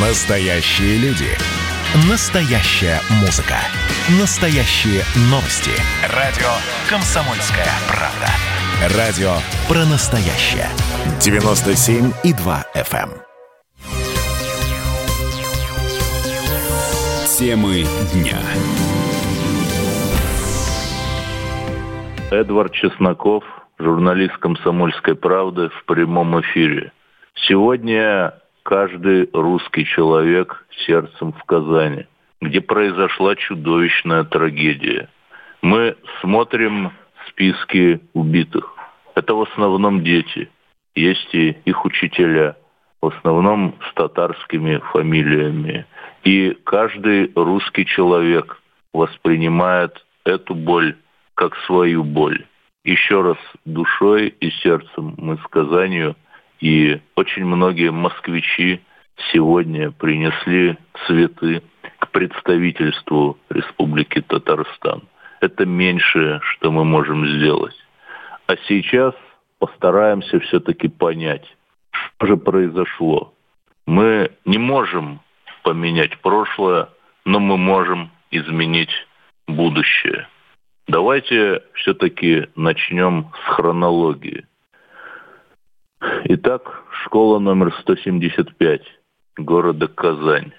Настоящие люди. Настоящая музыка. Настоящие новости. Радио «Комсомольская правда». Радио про настоящее. 97,2 FM. эм. Темы дня. Эдвард Чесноков, журналист «Комсомольской правды» в прямом эфире. Сегодня каждый русский человек сердцем в Казани, где произошла чудовищная трагедия. Мы смотрим списки убитых. Это в основном дети. Есть и их учителя, в основном с татарскими фамилиями. И каждый русский человек воспринимает эту боль как свою боль. Еще раз душой и сердцем мы с Казанью – и очень многие москвичи сегодня принесли цветы к представительству Республики Татарстан. Это меньшее, что мы можем сделать. А сейчас постараемся все-таки понять, что же произошло. Мы не можем поменять прошлое, но мы можем изменить будущее. Давайте все-таки начнем с хронологии. Итак, школа номер 175 города Казань.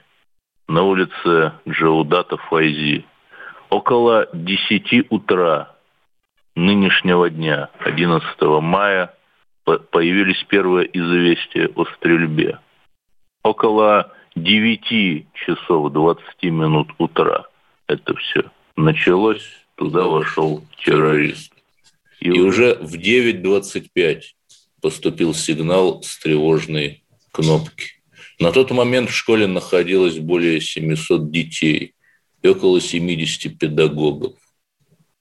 На улице Джаудата Файзи. Около 10 утра нынешнего дня, 11 мая, появились первые известия о стрельбе. Около 9 часов 20 минут утра это все началось, туда вошел террорист. И, И уже в 9.25 поступил сигнал с тревожной кнопки. На тот момент в школе находилось более 700 детей и около 70 педагогов.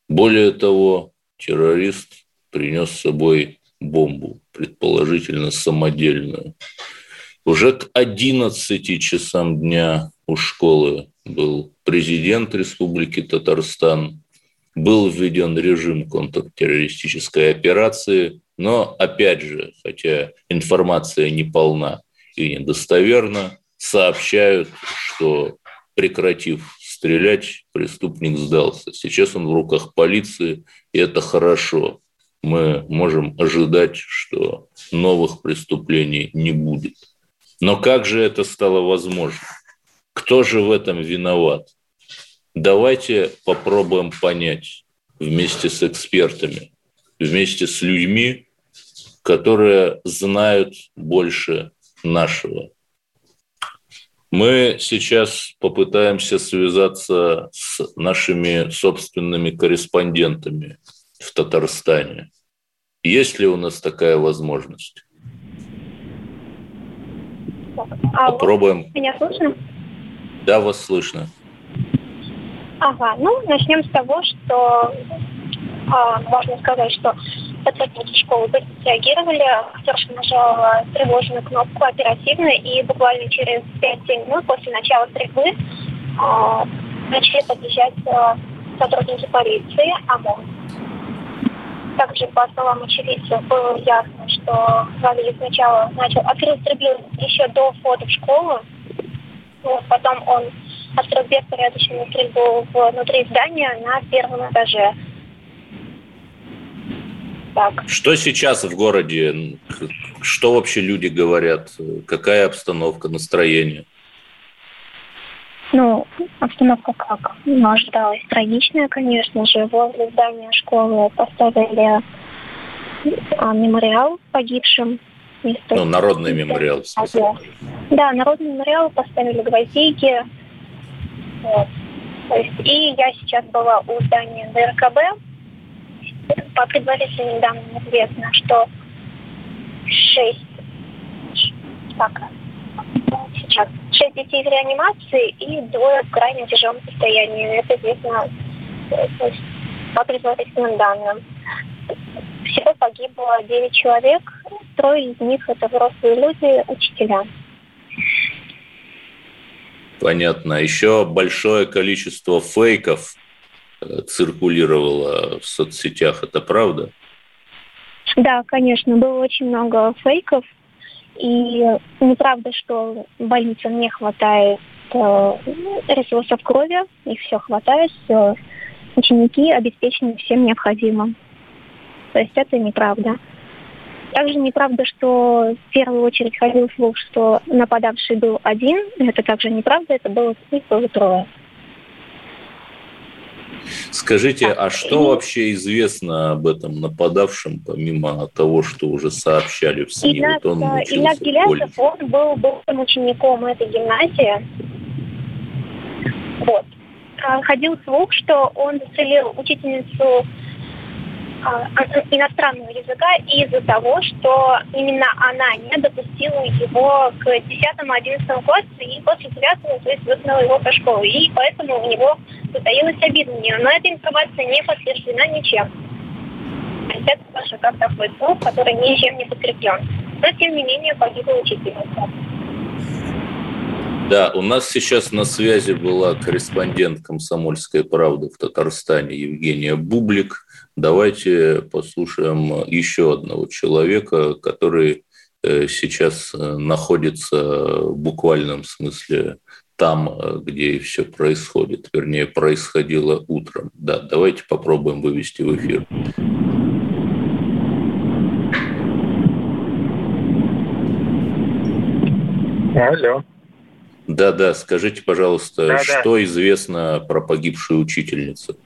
Более того, террорист принес с собой бомбу, предположительно самодельную. Уже к 11 часам дня у школы был президент Республики Татарстан, был введен режим контртеррористической операции, но, опять же, хотя информация не полна и недостоверна, сообщают, что, прекратив стрелять, преступник сдался. Сейчас он в руках полиции, и это хорошо. Мы можем ожидать, что новых преступлений не будет. Но как же это стало возможно? Кто же в этом виноват? Давайте попробуем понять вместе с экспертами, вместе с людьми, которые знают больше нашего. Мы сейчас попытаемся связаться с нашими собственными корреспондентами в Татарстане. Есть ли у нас такая возможность? А Попробуем. Меня слышно? Да, вас слышно. Ага, ну начнем с того, что можно сказать, что сотрудники школы быстро среагировали, актерша нажала тревожную кнопку оперативно, и буквально через 5-7 минут после начала стрельбы э, начали подъезжать э, сотрудники полиции ОМОН. Также, по словам очевидцев, было ясно, что Валерий сначала начал открыл стрельбу еще до входа в школу. Вот, потом он открыл беспорядочную стрельбу внутри здания на первом этаже так. Что сейчас в городе? Что вообще люди говорят? Какая обстановка, настроение? Ну, обстановка как? Ну, ожидалась трагичная, конечно же. Возле здания школы поставили а, мемориал погибшим. Ну, народный мемориал. Да, народный мемориал поставили гвоздики. Вот. То есть, и я сейчас была у здания ДРКБ, по предварительным данным известно, что шесть, так, сейчас, шесть детей в реанимации и двое в крайне тяжелом состоянии. Это известно по предварительным данным. Всего погибло 9 человек, трое из них это взрослые люди, учителя. Понятно. Еще большое количество фейков циркулировало в соцсетях, это правда? Да, конечно, было очень много фейков. И неправда, что больницам не хватает э, ресурсов крови, их все хватает, все ученики обеспечены всем необходимым. То есть это неправда. Также неправда, что в первую очередь ходил слух, что нападавший был один. Это также неправда, это было, их было трое. Скажите, а что вообще известно об этом нападавшем, помимо того, что уже сообщали в СМИ? Игнат, вот он Игнат Гелясов, он был бывшим учеником этой гимназии. Вот. А, ходил слух, что он застрелил учительницу иностранного языка из-за того, что именно она не допустила его к 10-11 классу и после 9 то есть выгнала его со школы. И поэтому у него затаилась обида на нее. Но эта информация не подтверждена ничем. Это тоже как такой слух, который ничем не подкреплен. Но тем не менее погибла учительница. Да, у нас сейчас на связи была корреспондент «Комсомольской правды» в Татарстане Евгения Бублик. Давайте послушаем еще одного человека, который э, сейчас э, находится в буквальном смысле там, э, где все происходит, вернее, происходило утром. Да, давайте попробуем вывести в эфир. Алло. Да-да, скажите, пожалуйста, да, что известно про погибшую учительницу?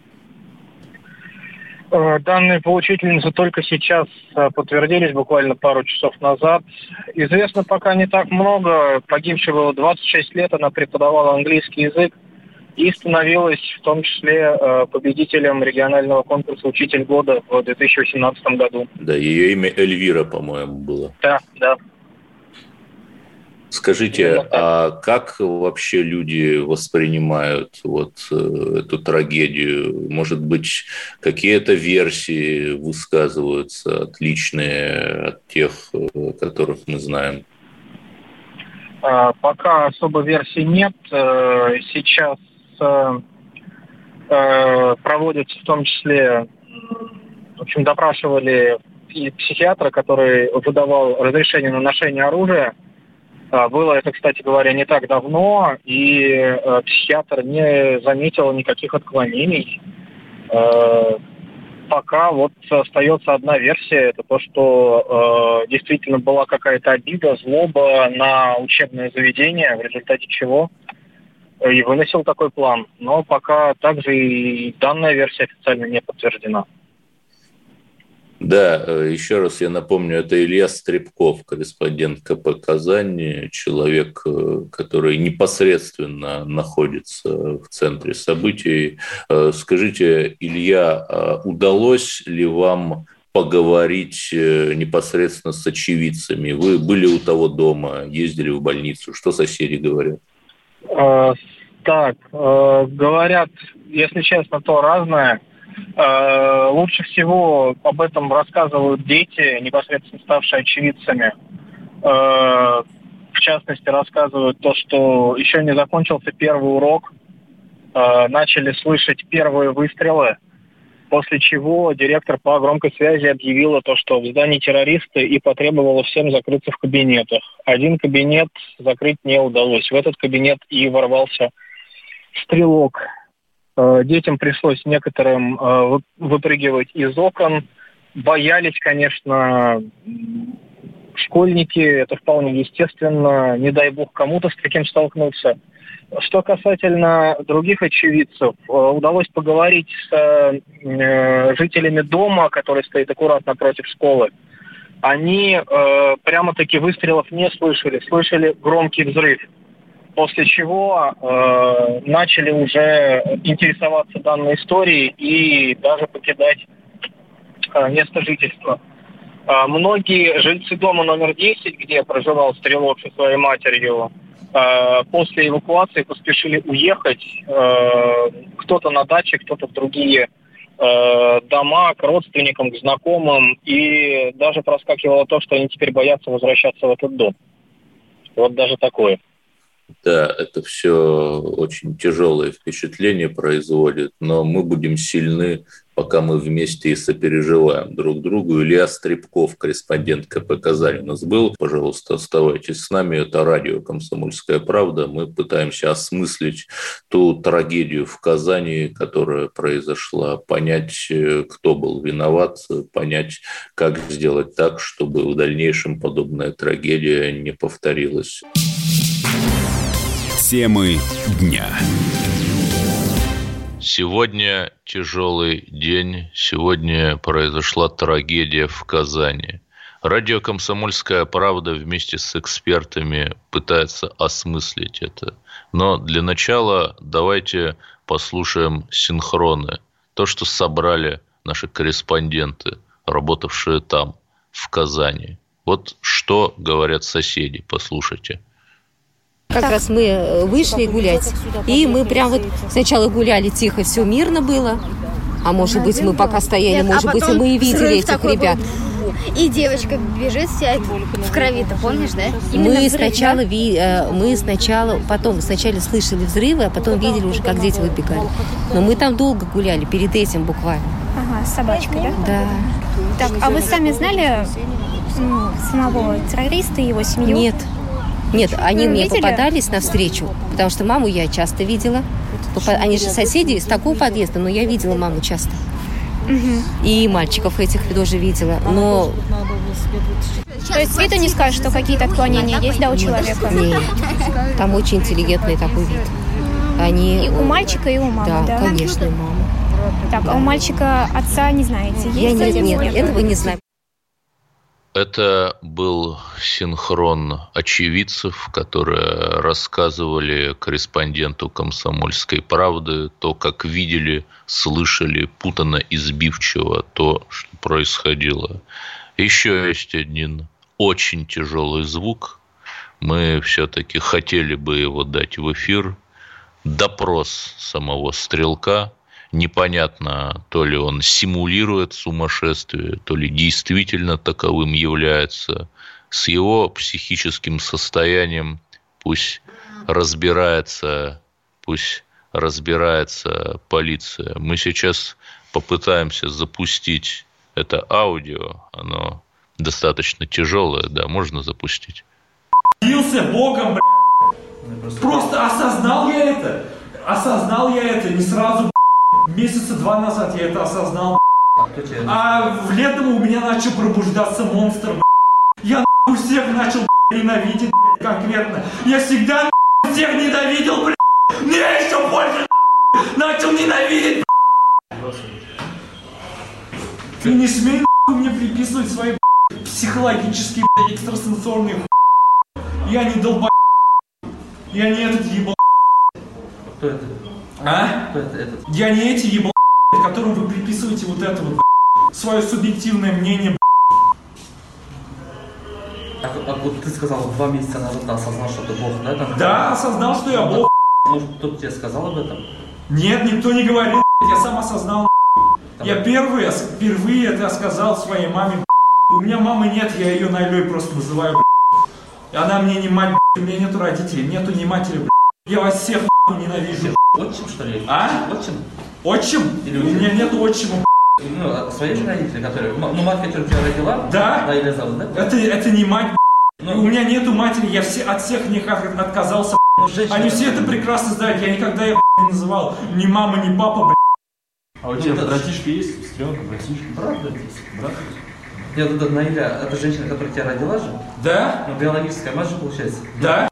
Э, данные по учительнице только сейчас э, подтвердились, буквально пару часов назад. Известно пока не так много. Погибшей было 26 лет, она преподавала английский язык и становилась в том числе э, победителем регионального конкурса «Учитель года» в 2018 году. Да, ее имя Эльвира, по-моему, было. Да, да. Скажите, а как вообще люди воспринимают вот э, эту трагедию? Может быть, какие-то версии высказываются отличные от тех, э, которых мы знаем? А, пока особо версий нет. Э, сейчас проводятся в том числе, в общем, допрашивали и психиатра, который выдавал разрешение на ношение оружия – было это, кстати говоря, не так давно, и э, психиатр не заметил никаких отклонений. Э, пока вот остается одна версия, это то, что э, действительно была какая-то обида, злоба на учебное заведение, в результате чего и выносил такой план. Но пока также и данная версия официально не подтверждена. Да, э, еще раз я напомню, это Илья Стребков, корреспондент КП «Казань», человек, э, который непосредственно находится в центре событий. Э, скажите, Илья, а удалось ли вам поговорить непосредственно с очевидцами? Вы были у того дома, ездили в больницу. Что соседи говорят? Так, говорят, если честно, то разное – лучше всего об этом рассказывают дети, непосредственно ставшие очевидцами. Э, в частности, рассказывают то, что еще не закончился первый урок, э, начали слышать первые выстрелы, после чего директор по громкой связи объявила то, что в здании террористы и потребовала всем закрыться в кабинетах. Один кабинет закрыть не удалось. В этот кабинет и ворвался стрелок Э, детям пришлось некоторым э, выпрыгивать из окон. Боялись, конечно, школьники, это вполне естественно. Не дай бог кому-то с таким столкнуться. Что касательно других очевидцев, э, удалось поговорить с жителями дома, который стоит аккуратно против школы. Они прямо-таки выстрелов не слышали, слышали громкий взрыв после чего э, начали уже интересоваться данной историей и даже покидать э, место жительства. Э, многие жильцы дома номер 10, где проживал Стрелок со своей матерью, э, после эвакуации поспешили уехать. Э, кто-то на даче, кто-то в другие э, дома, к родственникам, к знакомым. И даже проскакивало то, что они теперь боятся возвращаться в этот дом. Вот даже такое. Да, это все очень тяжелое впечатление производит, но мы будем сильны пока мы вместе и сопереживаем друг другу. Илья Стребков, корреспондент КП «Казань» у нас был. Пожалуйста, оставайтесь с нами. Это радио «Комсомольская правда». Мы пытаемся осмыслить ту трагедию в Казани, которая произошла, понять, кто был виноват, понять, как сделать так, чтобы в дальнейшем подобная трагедия не повторилась. Темы дня. Сегодня тяжелый день, сегодня произошла трагедия в Казани. Радио «Комсомольская правда» вместе с экспертами пытается осмыслить это. Но для начала давайте послушаем синхроны. То, что собрали наши корреспонденты, работавшие там, в Казани. Вот что говорят соседи, послушайте. Как раз мы э, вышли гулять, и мы прям вот сначала гуляли тихо, все мирно было. А может быть, мы пока стояли, Нет, может а быть, мы и видели этих ребят. И девочка бежит, вся в крови, ты помнишь, да? Именно мы взрыв, сначала, да? ви, э, мы сначала, потом сначала слышали взрывы, а потом видели уже, как дети выбегали. Но мы там долго гуляли, перед этим буквально. Ага, с собачкой, да? Да. Так, а вы сами знали ну, самого террориста и его семью? Нет. Нет, они мне видели? попадались навстречу, потому что маму я часто видела. Они же соседи из такого подъезда, но я видела маму часто. Угу. И мальчиков этих тоже видела. Но... То есть виду не скажешь, что какие-то отклонения есть, да, у человека? Нет. Там очень интеллигентный такой вид. Они... И у мальчика, и у мамы, да? Да, конечно, мама. Так, а у мальчика отца не знаете? Есть я не, нет, нет, этого не знаю. Это был синхрон очевидцев, которые рассказывали корреспонденту «Комсомольской правды» то, как видели, слышали путано избивчиво то, что происходило. Еще есть один очень тяжелый звук. Мы все-таки хотели бы его дать в эфир. Допрос самого стрелка – непонятно, то ли он симулирует сумасшествие, то ли действительно таковым является. С его психическим состоянием пусть разбирается, пусть разбирается полиция. Мы сейчас попытаемся запустить это аудио, оно достаточно тяжелое, да, можно запустить. Бился Богом, блядь. Просто осознал я это. Осознал я это, не сразу, Месяца два назад я это осознал. А в летом у меня начал пробуждаться монстр. Я всех начал ненавидеть конкретно. Я всегда всех ненавидел, блядь. Но я еще больше начал ненавидеть. Ты не смей мне приписывать свои психологические экстрасенсорные Я не долб... Я не этот ебал. Кто это? А? Этот? Я не эти ебал, которым вы приписываете вот это вот, свое субъективное мнение, а, а вот ты сказал, два месяца назад ты осознал, что ты Бог, да? Там, да, осознал, что я Бог. Может, кто-то тебе сказал об этом? Нет, никто не говорил, я сам осознал. Там... Я первый, впервые это сказал своей маме. У меня мамы нет, я ее Найлей просто называю. И она мне не мать, у меня нету родителей, нету ни матери. Я вас всех ненавижу. Отчим, что ли? А? Отчим? Отчим? Или у меня нет отчима. Ну, а свои же родители, которые... Ну, мать, которая тебя родила? Да. Да, или зовут, да? Это, это не мать, ну, У меня нету матери, я все, от всех них отказался, ну, Они все это прекрасно знают, я никогда их не называл ни мама, ни папа, блядь. А у тебя ну, братишки есть, сестренка, братишки? Брат, брат, брат. Я тут Наиля, это женщина, которая тебя родила же? Да. Ну, биологическая мать же получается? Да.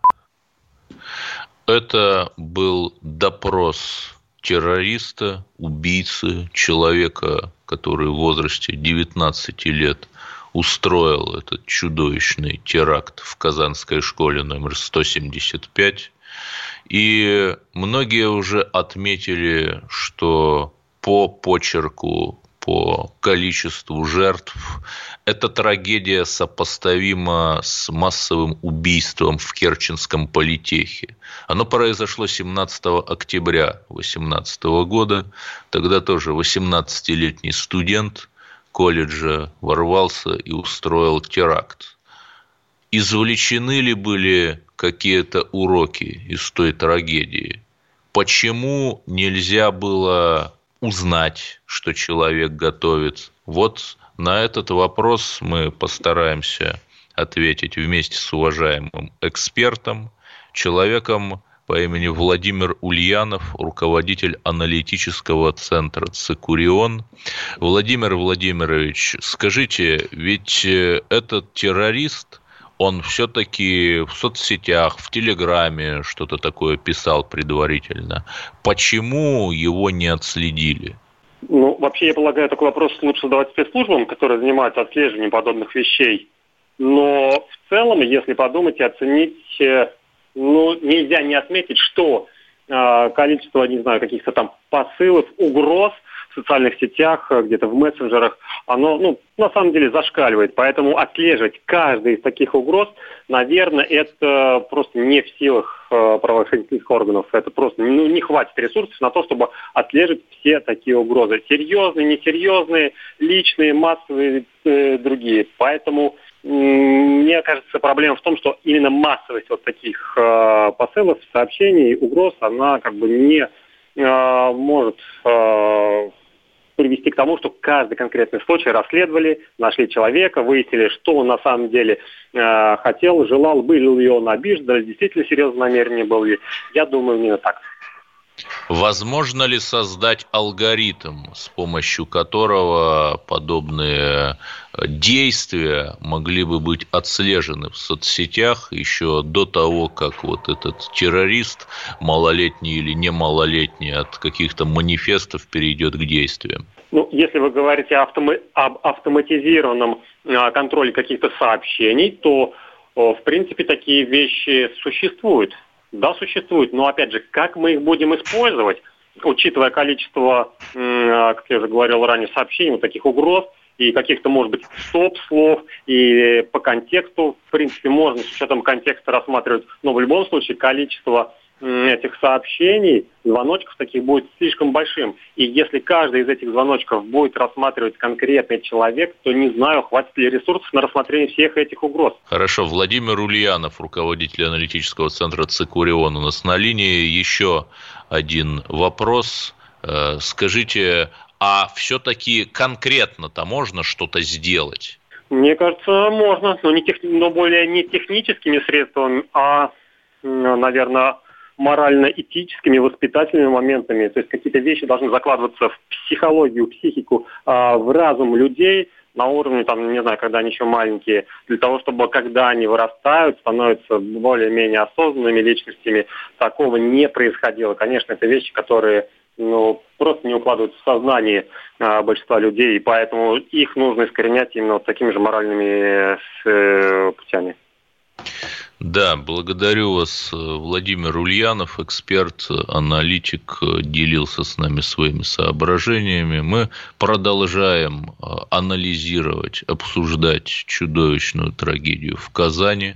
Это был допрос террориста, убийцы, человека, который в возрасте 19 лет устроил этот чудовищный теракт в Казанской школе номер 175. И многие уже отметили, что по почерку, по количеству жертв эта трагедия сопоставима с массовым убийством в Керченском политехе. Оно произошло 17 октября 2018 года. Тогда тоже 18-летний студент колледжа ворвался и устроил теракт. Извлечены ли были какие-то уроки из той трагедии? Почему нельзя было узнать, что человек готовит? Вот на этот вопрос мы постараемся ответить вместе с уважаемым экспертом, человеком по имени Владимир Ульянов, руководитель аналитического центра «Цикурион». Владимир Владимирович, скажите, ведь э, этот террорист, он все-таки в соцсетях, в Телеграме что-то такое писал предварительно. Почему его не отследили? Ну, вообще, я полагаю, такой вопрос лучше задавать спецслужбам, которые занимаются отслеживанием подобных вещей. Но в целом, если подумать и оценить, э, ну, нельзя не отметить, что э, количество, не знаю, каких-то там посылов, угроз социальных сетях, э, где-то в мессенджерах, оно, ну, на самом деле зашкаливает. Поэтому отслеживать каждый из таких угроз, наверное, это просто не в силах э, правоохранительных органов. Это просто ну, не хватит ресурсов на то, чтобы отслеживать все такие угрозы. Серьезные, несерьезные, личные, массовые, э, другие. Поэтому мне кажется, проблема в том, что именно массовость вот таких э, посылов, сообщений, угроз, она как бы не э, может э, привести к тому, что каждый конкретный случай расследовали, нашли человека, выяснили, что он на самом деле э, хотел, желал, был ли он обижен, да, действительно серьезное намерение было ли. Я думаю, именно так. Возможно ли создать алгоритм, с помощью которого подобные э, действия могли бы быть отслежены в соцсетях еще до того, как вот этот террорист, малолетний или не малолетний, от каких-то манифестов перейдет к действиям? Ну, если вы говорите автома- об автоматизированном а, контроле каких-то сообщений, то, в принципе, такие вещи существуют. Да, существует, но опять же, как мы их будем использовать, учитывая количество, а, как я уже говорил ранее, сообщений, вот таких угроз и каких-то, может быть, стоп-слов, и по контексту, в принципе, можно с учетом контекста рассматривать, но в любом случае количество этих сообщений, звоночков таких будет слишком большим. И если каждый из этих звоночков будет рассматривать конкретный человек, то не знаю, хватит ли ресурсов на рассмотрение всех этих угроз. Хорошо. Владимир Ульянов, руководитель аналитического центра «Цикурион» у нас на линии. Еще один вопрос. Э, скажите, а все-таки конкретно-то можно что-то сделать? Мне кажется, можно, но, не тех, но более не техническими средствами, а, наверное, морально-этическими, воспитательными моментами. То есть какие-то вещи должны закладываться в психологию, психику, а, в разум людей на уровне, там, не знаю, когда они еще маленькие, для того, чтобы когда они вырастают, становятся более-менее осознанными личностями, такого не происходило. Конечно, это вещи, которые ну, просто не укладываются в сознание а, большинства людей, и поэтому их нужно искоренять именно вот такими же моральными э, путями. Да, благодарю вас, Владимир Ульянов, эксперт, аналитик, делился с нами своими соображениями. Мы продолжаем э, анализировать, обсуждать чудовищную трагедию в Казани.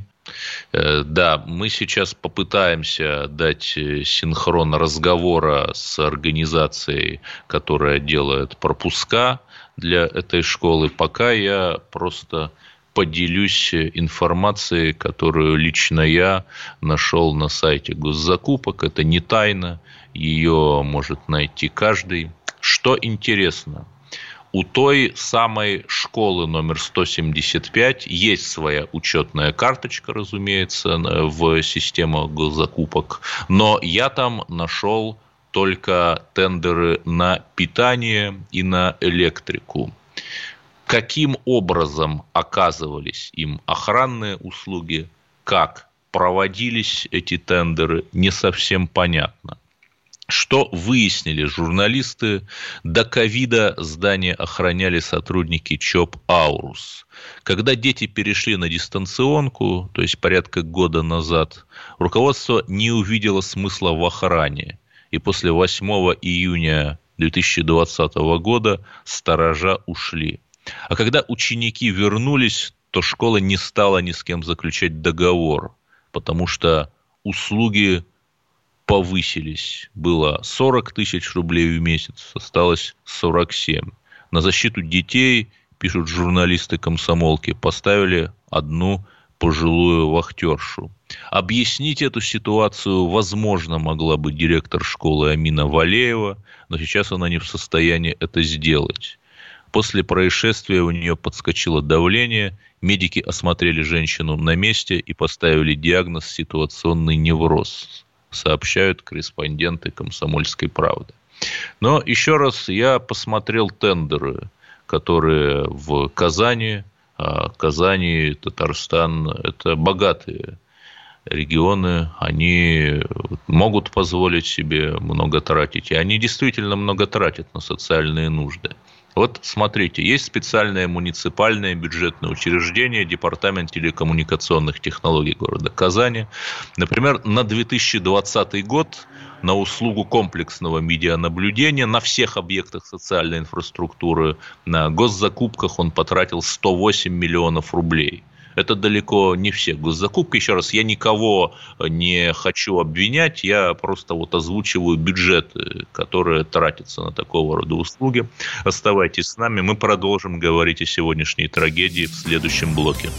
Э, да, мы сейчас попытаемся дать синхрон разговора с организацией, которая делает пропуска для этой школы. Пока я просто поделюсь информацией, которую лично я нашел на сайте госзакупок. Это не тайна, ее может найти каждый. Что интересно, у той самой школы номер 175 есть своя учетная карточка, разумеется, в систему госзакупок, но я там нашел только тендеры на питание и на электрику каким образом оказывались им охранные услуги, как проводились эти тендеры, не совсем понятно. Что выяснили журналисты? До ковида здание охраняли сотрудники ЧОП «Аурус». Когда дети перешли на дистанционку, то есть порядка года назад, руководство не увидело смысла в охране. И после 8 июня 2020 года сторожа ушли. А когда ученики вернулись, то школа не стала ни с кем заключать договор, потому что услуги повысились. Было 40 тысяч рублей в месяц, осталось 47. На защиту детей, пишут журналисты комсомолки, поставили одну пожилую вахтершу. Объяснить эту ситуацию, возможно, могла бы директор школы Амина Валеева, но сейчас она не в состоянии это сделать. После происшествия у нее подскочило давление, медики осмотрели женщину на месте и поставили диагноз ситуационный невроз, сообщают корреспонденты «Комсомольской правды». Но еще раз я посмотрел тендеры, которые в Казани, а Казани, Татарстан – это богатые регионы, они могут позволить себе много тратить. И они действительно много тратят на социальные нужды. Вот смотрите, есть специальное муниципальное бюджетное учреждение, Департамент телекоммуникационных технологий города Казани. Например, на 2020 год на услугу комплексного медианаблюдения на всех объектах социальной инфраструктуры, на госзакупках он потратил 108 миллионов рублей – это далеко не все госзакупки. Еще раз, я никого не хочу обвинять, я просто вот озвучиваю бюджеты, которые тратятся на такого рода услуги. Оставайтесь с нами, мы продолжим говорить о сегодняшней трагедии в следующем блоке.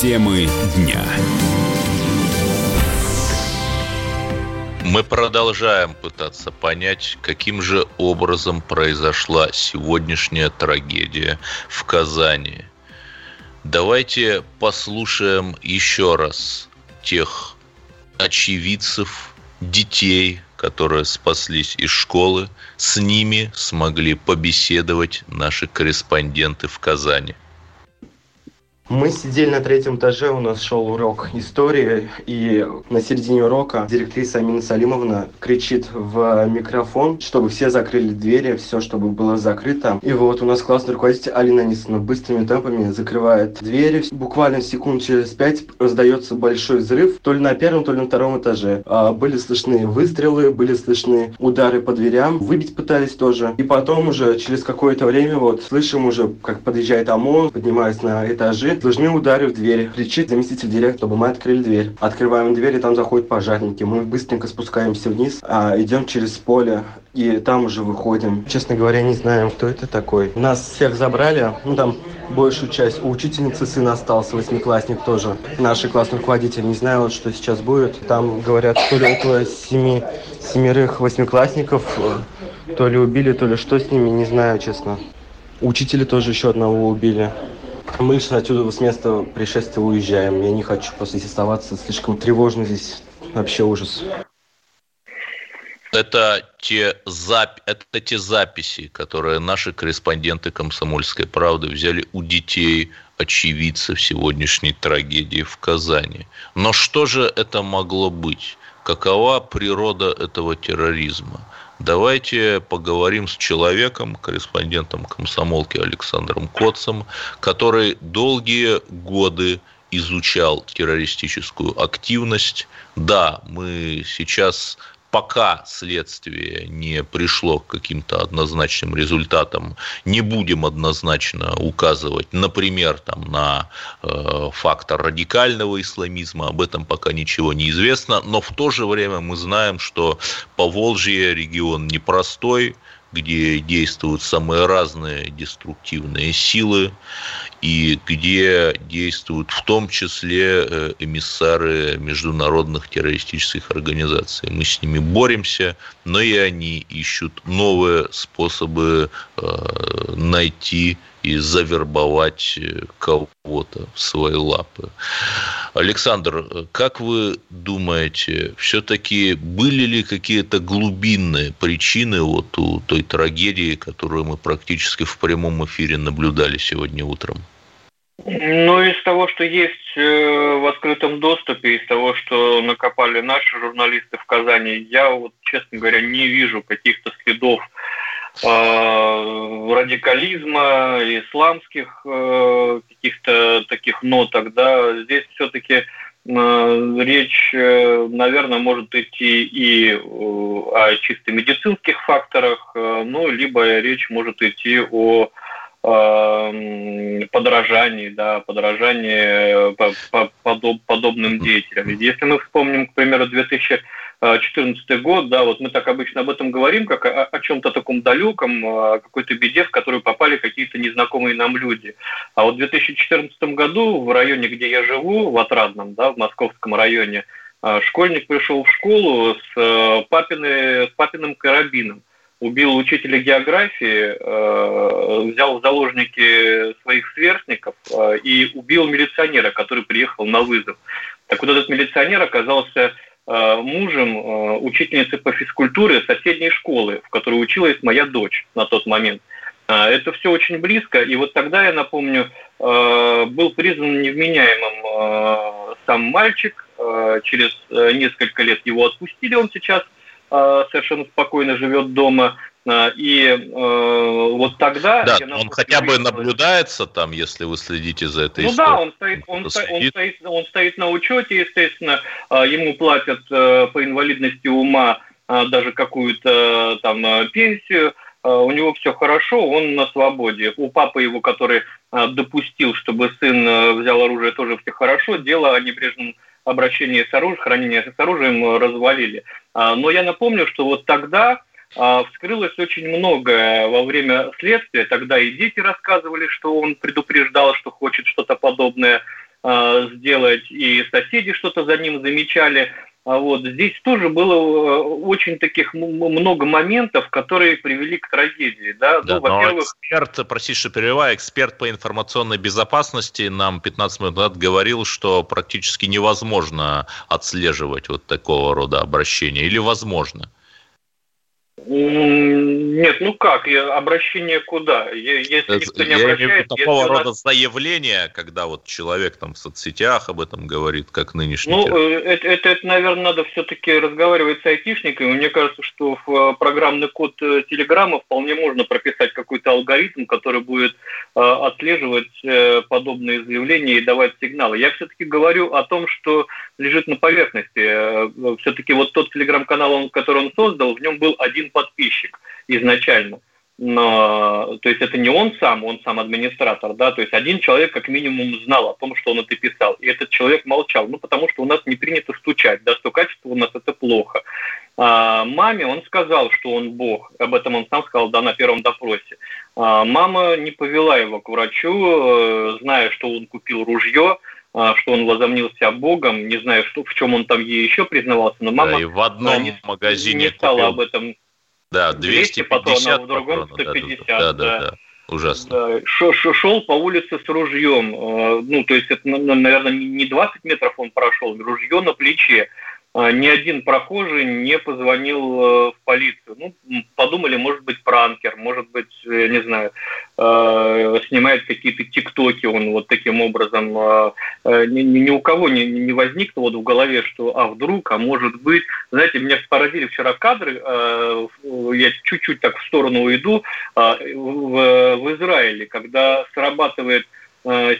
Темы дня. Мы продолжаем пытаться понять, каким же образом произошла сегодняшняя трагедия в Казани. Давайте послушаем еще раз тех очевидцев, детей, которые спаслись из школы. С ними смогли побеседовать наши корреспонденты в Казани. Мы сидели на третьем этаже, у нас шел урок истории, и на середине урока директриса Амина Салимовна кричит в микрофон, чтобы все закрыли двери, все, чтобы было закрыто. И вот у нас классный руководитель Алина Анисовна быстрыми темпами закрывает двери. Буквально секунд через пять раздается большой взрыв, то ли на первом, то ли на втором этаже. А, были слышны выстрелы, были слышны удары по дверям, выбить пытались тоже. И потом уже через какое-то время вот слышим уже, как подъезжает ОМОН, поднимается на этажи, Слышны удары в дверь. Кричит заместитель директора, чтобы мы открыли дверь. Открываем дверь, и там заходят пожарники. Мы быстренько спускаемся вниз, а идем через поле и там уже выходим. Честно говоря, не знаем, кто это такой. Нас всех забрали, ну там большую часть. У учительницы сын остался, восьмиклассник тоже. Наш классный руководитель, не знаю, вот, что сейчас будет. Там, говорят, то ли около семи, семерых восьмиклассников, э, то ли убили, то ли что с ними, не знаю, честно. Учителя тоже еще одного убили. Мы же отсюда с места происшествия уезжаем. Я не хочу просто здесь оставаться. Слишком тревожно здесь. Вообще ужас. Это те, зап... это те записи, которые наши корреспонденты «Комсомольской правды» взяли у детей, очевидцев сегодняшней трагедии в Казани. Но что же это могло быть? Какова природа этого терроризма? Давайте поговорим с человеком, корреспондентом комсомолки Александром Котцем, который долгие годы изучал террористическую активность. Да, мы сейчас пока следствие не пришло к каким-то однозначным результатам, не будем однозначно указывать, например, там, на э, фактор радикального исламизма, об этом пока ничего не известно, но в то же время мы знаем, что Поволжье регион непростой, где действуют самые разные деструктивные силы и где действуют в том числе э, эмиссары международных террористических организаций. Мы с ними боремся, но и они ищут новые способы э, найти и завербовать э, кого-то в свои лапы. Александр, как вы думаете, все-таки были ли какие-то глубинные причины вот у той трагедии, которую мы практически в прямом эфире наблюдали сегодня утром? Ну, из того, что есть э, в открытом доступе, из того, что накопали наши журналисты в Казани, я вот, честно говоря, не вижу каких-то следов Э, радикализма, исламских э, каких-то таких ноток, да, здесь все-таки э, речь, наверное, может идти и о чисто медицинских факторах, ну, либо речь может идти о э, подражании, да, подражании подоб, подобным деятелям. Если мы вспомним, к примеру, 2014 год, да, вот мы так обычно об этом говорим, как о, о чем-то таком далеком, о какой-то беде, в которую попали какие-то незнакомые нам люди. А вот в 2014 году в районе, где я живу, в Отрадном, да, в московском районе, школьник пришел в школу с, папины, с папиным карабином убил учителя географии, э, взял в заложники своих сверстников э, и убил милиционера, который приехал на вызов. Так вот этот милиционер оказался э, мужем учительницы по физкультуре соседней школы, в которой училась моя дочь на тот момент. Это все очень близко, и вот тогда, я напомню, был признан невменяемым сам мальчик, через несколько лет его отпустили, он сейчас – Э, совершенно спокойно живет дома. Э, и э, вот тогда... Да, он хотя бы наблюдается там, если вы следите за этой ну историей. Ну да, он стоит, он, он, стоит, он стоит на учете, естественно, ему платят по инвалидности ума даже какую-то там пенсию, у него все хорошо, он на свободе. У папы его, который допустил, чтобы сын взял оружие, тоже все хорошо. Дело о небрежном обращении с оружием, хранение с оружием развалили. А, но я напомню, что вот тогда а, вскрылось очень многое во время следствия. Тогда и дети рассказывали, что он предупреждал, что хочет что-то подобное а, сделать, и соседи что-то за ним замечали. А вот здесь тоже было э, очень таких много моментов, которые привели к трагедии. Да, да ну, во-первых... эксперт, прости, что перерываю, эксперт по информационной безопасности нам 15 минут назад говорил, что практически невозможно отслеживать вот такого рода обращения. Или возможно? Нет, ну как, обращение куда? Если никто не обращается... Я имею такого рода нас... заявления, когда вот человек там в соцсетях об этом говорит, как нынешний. Ну, э, это, это, это, наверное, надо все-таки разговаривать с айтишниками. Мне кажется, что в э, программный код э, Телеграма вполне можно прописать какой-то алгоритм, который будет отслеживать подобные заявления и давать сигналы. Я все-таки говорю о том, что лежит на поверхности. Все-таки вот тот телеграм-канал, который он создал, в нем был один подписчик изначально. Но, то есть это не он сам, он сам администратор, да, то есть один человек как минимум знал о том, что он это писал, и этот человек молчал, ну потому что у нас не принято стучать, да, стукать у нас это плохо. А, маме он сказал, что он бог, об этом он сам сказал, да, на первом допросе. А, мама не повела его к врачу, э, зная, что он купил ружье, а, что он возомнился Богом, не знаю, что, в чем он там ей еще признавался, но мама да, и в одном не, магазине не стала купил... об этом да, 250 патронов, в другом 150. Да, да, да. да. Ужасно. Да, шел по улице с ружьем. Э, ну, то есть это, наверное, не 20 метров он прошел, ружье на плече. А, ни один прохожий не позвонил э, в полицию. Ну, подумали, может быть, пранкер, может быть, я не знаю, э, снимает какие-то тиктоки он вот таким образом. Э, ни, ни у кого не, не возникло вот в голове, что а вдруг, а может быть. Знаете, меня поразили вчера кадры, я чуть-чуть так в сторону уйду, в, в Израиле, когда срабатывает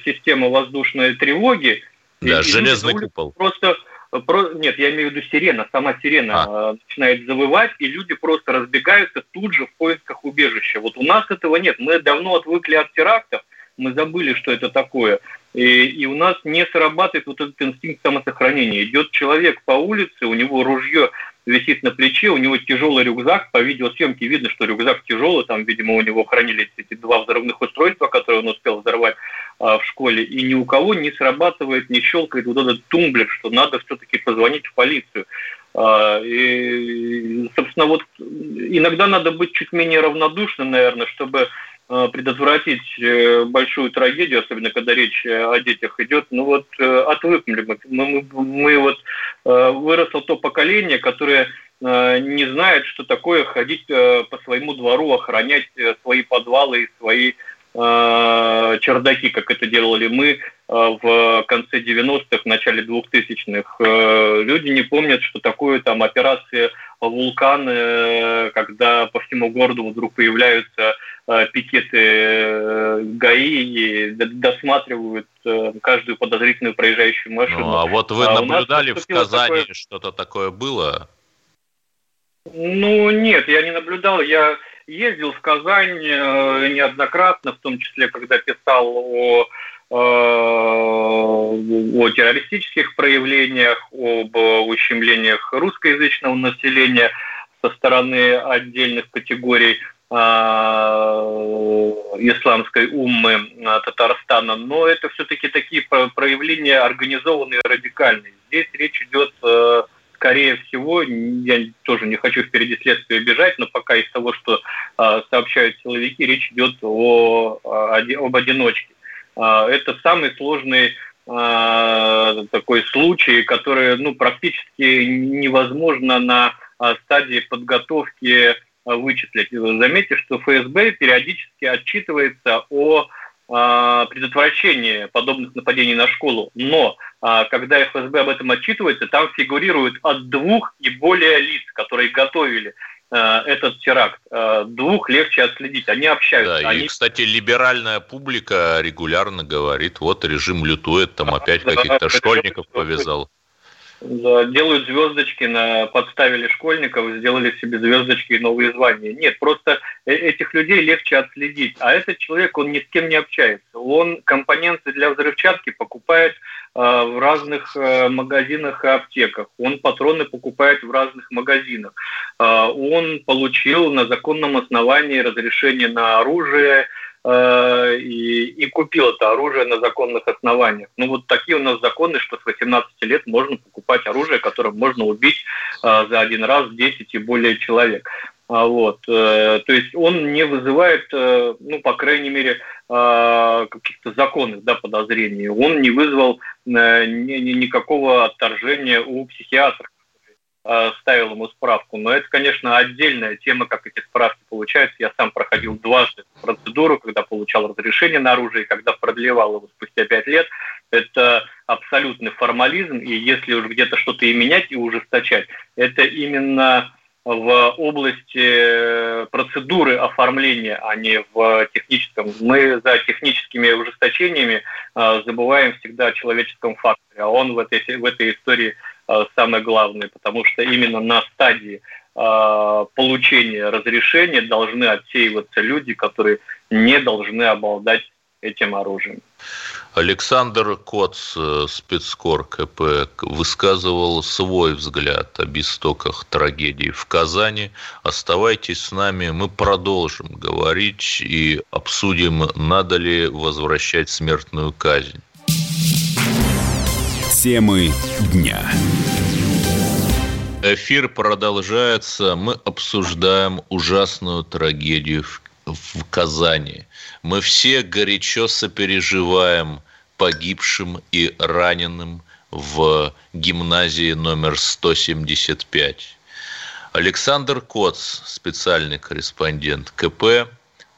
система воздушной тревоги, да, железный купол. Просто про... Нет, я имею в виду сирена. Сама сирена а. начинает завывать, и люди просто разбегаются тут же в поисках убежища. Вот у нас этого нет. Мы давно отвыкли от терактов, мы забыли, что это такое. И, и у нас не срабатывает вот этот инстинкт самосохранения. Идет человек по улице, у него ружье висит на плече, у него тяжелый рюкзак, по видеосъемке видно, что рюкзак тяжелый, там, видимо, у него хранились эти два взрывных устройства, которые он успел взорвать а, в школе, и ни у кого не срабатывает, не щелкает вот этот тумблер, что надо все-таки позвонить в полицию. А, и, собственно, вот иногда надо быть чуть менее равнодушным, наверное, чтобы предотвратить э, большую трагедию, особенно когда речь о детях идет, ну вот э, отвыкнули мы. Мы, мы, вот э, выросло то поколение, которое не знает, что такое ходить по своему двору, охранять свои подвалы и свои чердаки, как это делали мы в конце 90-х, начале 2000-х. Люди не помнят, что такое там операция «Вулкан», когда по всему городу вдруг появляются Э, пикеты э, ГАИ и досматривают э, каждую подозрительную проезжающую машину. Ну, а вот вы а наблюдали в Казани, такое... что-то такое было? Ну, нет, я не наблюдал. Я ездил в Казань неоднократно, в том числе, когда писал о о террористических проявлениях, об ущемлениях русскоязычного населения со стороны отдельных категорий а, исламской уммы Татарстана, но это все-таки такие проявления организованные, радикальные. Здесь речь идет, э, скорее всего, я тоже не хочу впереди следствия бежать, но пока из того, что а, сообщают силовики, речь идет о, об одиночке. Это самый сложный такой случай, который ну, практически невозможно на стадии подготовки а, вычислить. Заметьте, что ФСБ периодически отчитывается о а, предотвращении подобных нападений на школу. Но а, когда ФСБ об этом отчитывается, там фигурирует от двух и более лиц, которые готовили этот теракт. Двух легче отследить. Они общаются. Да, они... и, кстати, либеральная публика регулярно говорит, вот режим лютует, там опять каких-то школьников повязал делают звездочки, на, подставили школьников, сделали себе звездочки и новые звания. Нет, просто э, этих людей легче отследить. А этот человек, он ни с кем не общается. Он компоненты для взрывчатки покупает э, в разных э, магазинах и аптеках. Он патроны покупает в разных магазинах. Э, он получил на законном основании разрешение на оружие, Э, и, и купил это оружие на законных основаниях. Ну вот такие у нас законы, что с 18 лет можно покупать оружие, которым можно убить э, за один раз 10 и более человек. А вот, э, то есть он не вызывает, ну, по крайней мере, каких-то законных да, подозрений. Он не вызвал ни, ни, никакого отторжения у психиатра Э, ставил ему справку. Но это, конечно, отдельная тема, как эти справки получаются. Я сам проходил дважды процедуру, когда получал разрешение на оружие, и когда продлевал его спустя пять лет. Это абсолютный формализм, и если уж где-то что-то и менять, и ужесточать, это именно в области процедуры оформления, а не в техническом. Мы за техническими ужесточениями э, забываем всегда о человеческом факторе, а он в этой, в этой истории – Э, самое главное, потому что именно на стадии э, получения разрешения должны отсеиваться люди, которые не должны обладать этим оружием. Александр Коц, э, спецкор КП, высказывал свой взгляд об истоках трагедии в Казани. Оставайтесь с нами, мы продолжим говорить и обсудим, надо ли возвращать смертную казнь. Темы дня. Эфир продолжается. Мы обсуждаем ужасную трагедию в, в Казани. Мы все горячо сопереживаем погибшим и раненым в гимназии номер 175. Александр Коц, специальный корреспондент КП,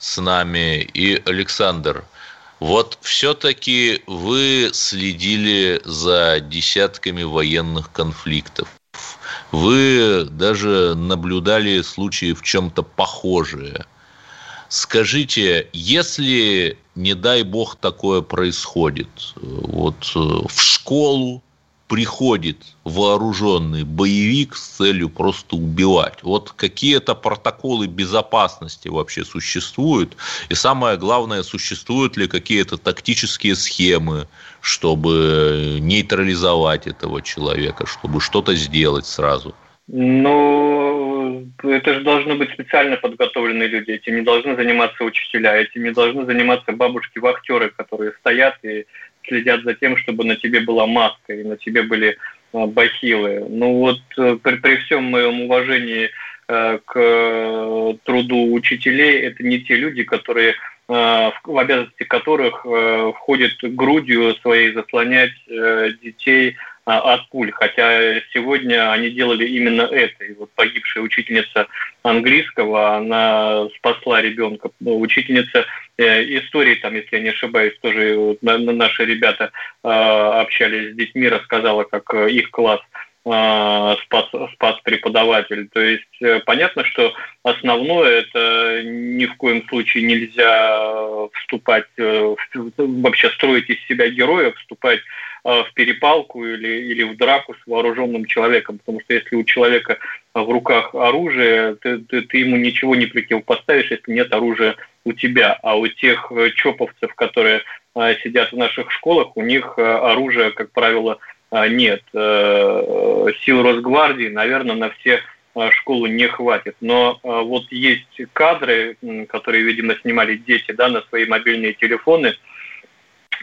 с нами. И, Александр, вот все-таки вы следили за десятками военных конфликтов. Вы даже наблюдали случаи в чем-то похожие. Скажите, если, не дай бог, такое происходит, вот э, в школу приходит вооруженный боевик с целью просто убивать. Вот какие-то протоколы безопасности вообще существуют? И самое главное, существуют ли какие-то тактические схемы, чтобы нейтрализовать этого человека, чтобы что-то сделать сразу? Ну, это же должны быть специально подготовленные люди. Этим не должны заниматься учителя, этим не должны заниматься бабушки-вахтеры, которые стоят и следят за тем, чтобы на тебе была маска и на тебе были а, бахилы. Ну вот э, при, при всем моем уважении э, к труду учителей, это не те люди, которые э, в обязанности которых входит грудью своей заслонять детей от пуль, хотя сегодня они делали именно это. И вот погибшая учительница английского, она спасла ребенка. Учительница э, истории, там, если я не ошибаюсь, тоже наши ребята а, общались с детьми, рассказала, как э, их класс а, спас, спас преподаватель. То есть э, понятно, что основное это ни в коем случае нельзя вступать, вообще строить из себя героя, вступать в перепалку или, или в драку с вооруженным человеком, потому что если у человека в руках оружие, ты, ты, ты ему ничего не противопоставишь, если нет оружия у тебя. А у тех э, чоповцев, которые э, сидят в наших школах, у них э, оружия, как правило, нет. Сил Росгвардии, наверное, на все школу не хватит. Но вот есть кадры, которые, видимо, снимали дети да, на свои мобильные телефоны.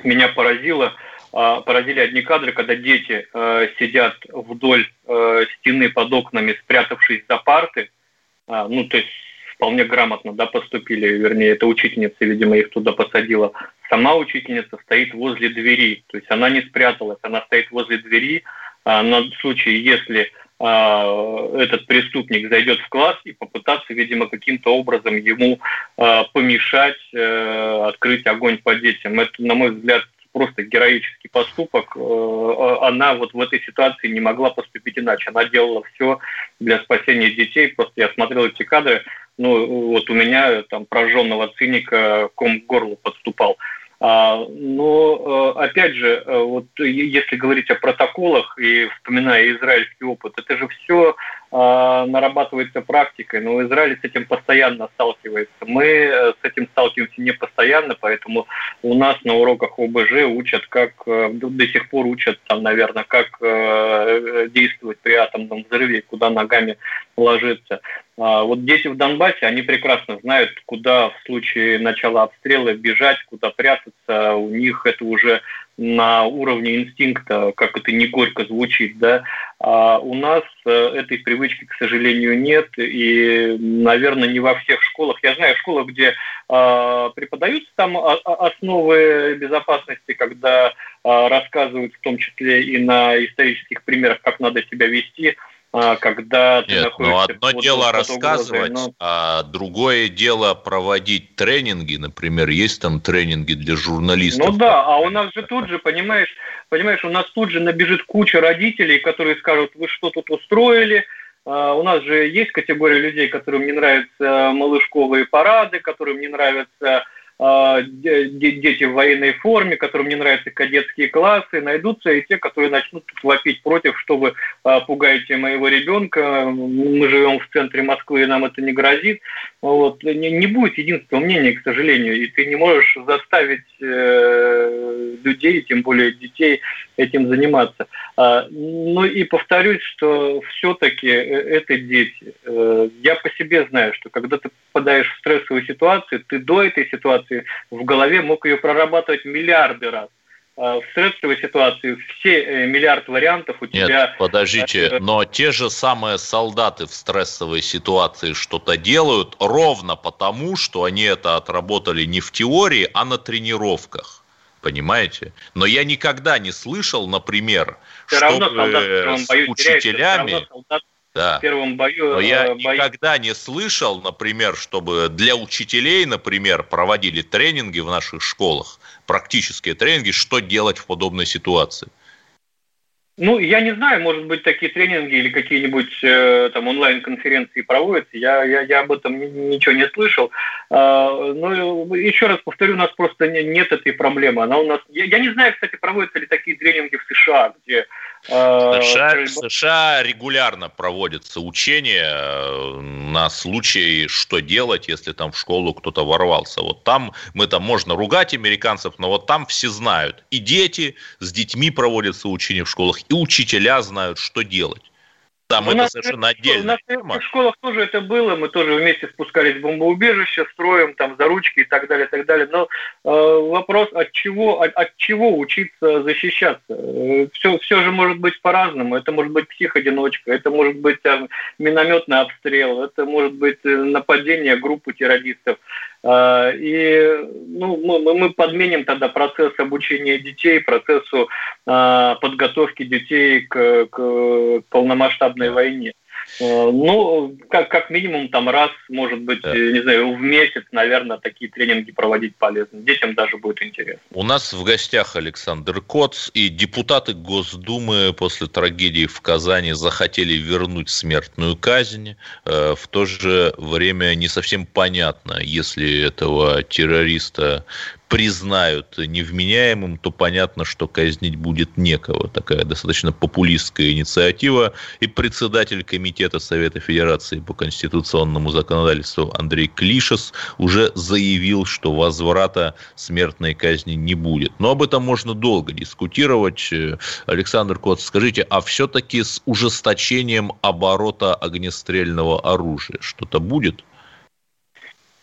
Меня поразило, поразили одни кадры, когда дети сидят вдоль стены под окнами, спрятавшись за парты. Ну, то есть вполне грамотно да, поступили, вернее, эта учительница, видимо, их туда посадила. Сама учительница стоит возле двери, то есть она не спряталась, она стоит возле двери а, на случай, если а, этот преступник зайдет в класс и попытаться, видимо, каким-то образом ему а, помешать а, открыть огонь по детям. Это, на мой взгляд, просто героический поступок. Э, она вот в этой ситуации не могла поступить иначе. Она делала все для спасения детей. Просто я смотрел эти кадры, ну, вот у меня там прожженного циника ком к горлу подступал. А, но, э, опять же, э, вот если говорить о протоколах и вспоминая израильский опыт, это же все а, нарабатывается практикой, но Израиль с этим постоянно сталкивается. Мы э, с этим сталкиваемся не постоянно, поэтому у нас на уроках ОБЖ учат, как до сих пор учат, там, наверное, как действовать при атомном взрыве, куда ногами ложиться. А, вот дети в Донбассе, они прекрасно знают, куда в случае начала обстрела бежать, куда прятаться. У них это уже на уровне инстинкта, как это не горько звучит, да. А у нас э, этой привычки, к сожалению, нет, и, наверное, не во всех школах. Я знаю школах, где э, преподаются там основы безопасности, когда э, рассказывают в том числе и на исторических примерах, как надо себя вести – а, когда ты Нет, находишься... но одно под, дело под рассказывать, угрозой, но... а другое дело проводить тренинги, например, есть там тренинги для журналистов. Ну да, а у нас же тут же, понимаешь, понимаешь, у нас тут же набежит куча родителей, которые скажут, вы что тут устроили, а, у нас же есть категория людей, которым не нравятся малышковые парады, которым не нравятся а, дети в военной форме, которым не нравятся кадетские классы, найдутся и те, которые начнут вопить против, что вы а, пугаете моего ребенка, мы живем в центре Москвы, и нам это не грозит. Вот. Не, не будет единственного мнения, к сожалению, и ты не можешь заставить э, людей, тем более детей, этим заниматься. А, ну и повторюсь, что все-таки э, это дети. Э, я по себе знаю, что когда ты попадаешь в стрессовую ситуацию, ты до этой ситуации в голове мог ее прорабатывать миллиарды раз а, в стрессовой ситуации все э, миллиард вариантов у Нет, тебя... подождите, но те же самые солдаты в стрессовой ситуации что-то делают ровно потому, что они это отработали не в теории, а на тренировках. Понимаете? Но я никогда не слышал, например, все чтобы равно с бою учителями... Теряется, солдат да. в первом бою... Но я э, бою... никогда не слышал, например, чтобы для учителей, например, проводили тренинги в наших школах, практические тренинги, что делать в подобной ситуации. Ну, я не знаю, может быть, такие тренинги или какие-нибудь э, там онлайн-конференции проводятся. Я, я, я об этом ничего не слышал. Э, ну, еще раз повторю, у нас просто не, нет этой проблемы. Она у нас. Я, я не знаю, кстати, проводятся ли такие тренинги в США, где США, в США регулярно проводятся учения э, на случай, что делать, если там в школу кто-то ворвался. Вот там мы там можно ругать американцев, но вот там все знают. И дети с детьми проводятся учения в школах, и учителя знают, что делать. Там у это нас совершенно отдельно. У нас в школах тоже это было, мы тоже вместе спускались в бомбоубежище, строим там за ручки и так далее, и так далее. Но э, вопрос, от чего, от, от чего учиться защищаться? все, э, все же может быть по-разному. Это может быть психодиночка, это может быть там, минометный обстрел, это может быть э, нападение группы террористов. Э, и ну, мы, мы подменим тогда процесс обучения детей, процессу э, подготовки детей к, к полномасштабному холодной войне. Э, ну, как, как минимум там раз, может быть, да. не знаю, в месяц, наверное, такие тренинги проводить полезно. Детям даже будет интересно. У нас в гостях Александр Коц, и депутаты Госдумы после трагедии в Казани захотели вернуть смертную казнь. Э, в то же время не совсем понятно, если этого террориста признают невменяемым, то понятно, что казнить будет некого. Такая достаточно популистская инициатива. И председатель Комитета Совета Федерации по конституционному законодательству Андрей Клишес уже заявил, что возврата смертной казни не будет. Но об этом можно долго дискутировать. Александр Кот, скажите, а все-таки с ужесточением оборота огнестрельного оружия что-то будет?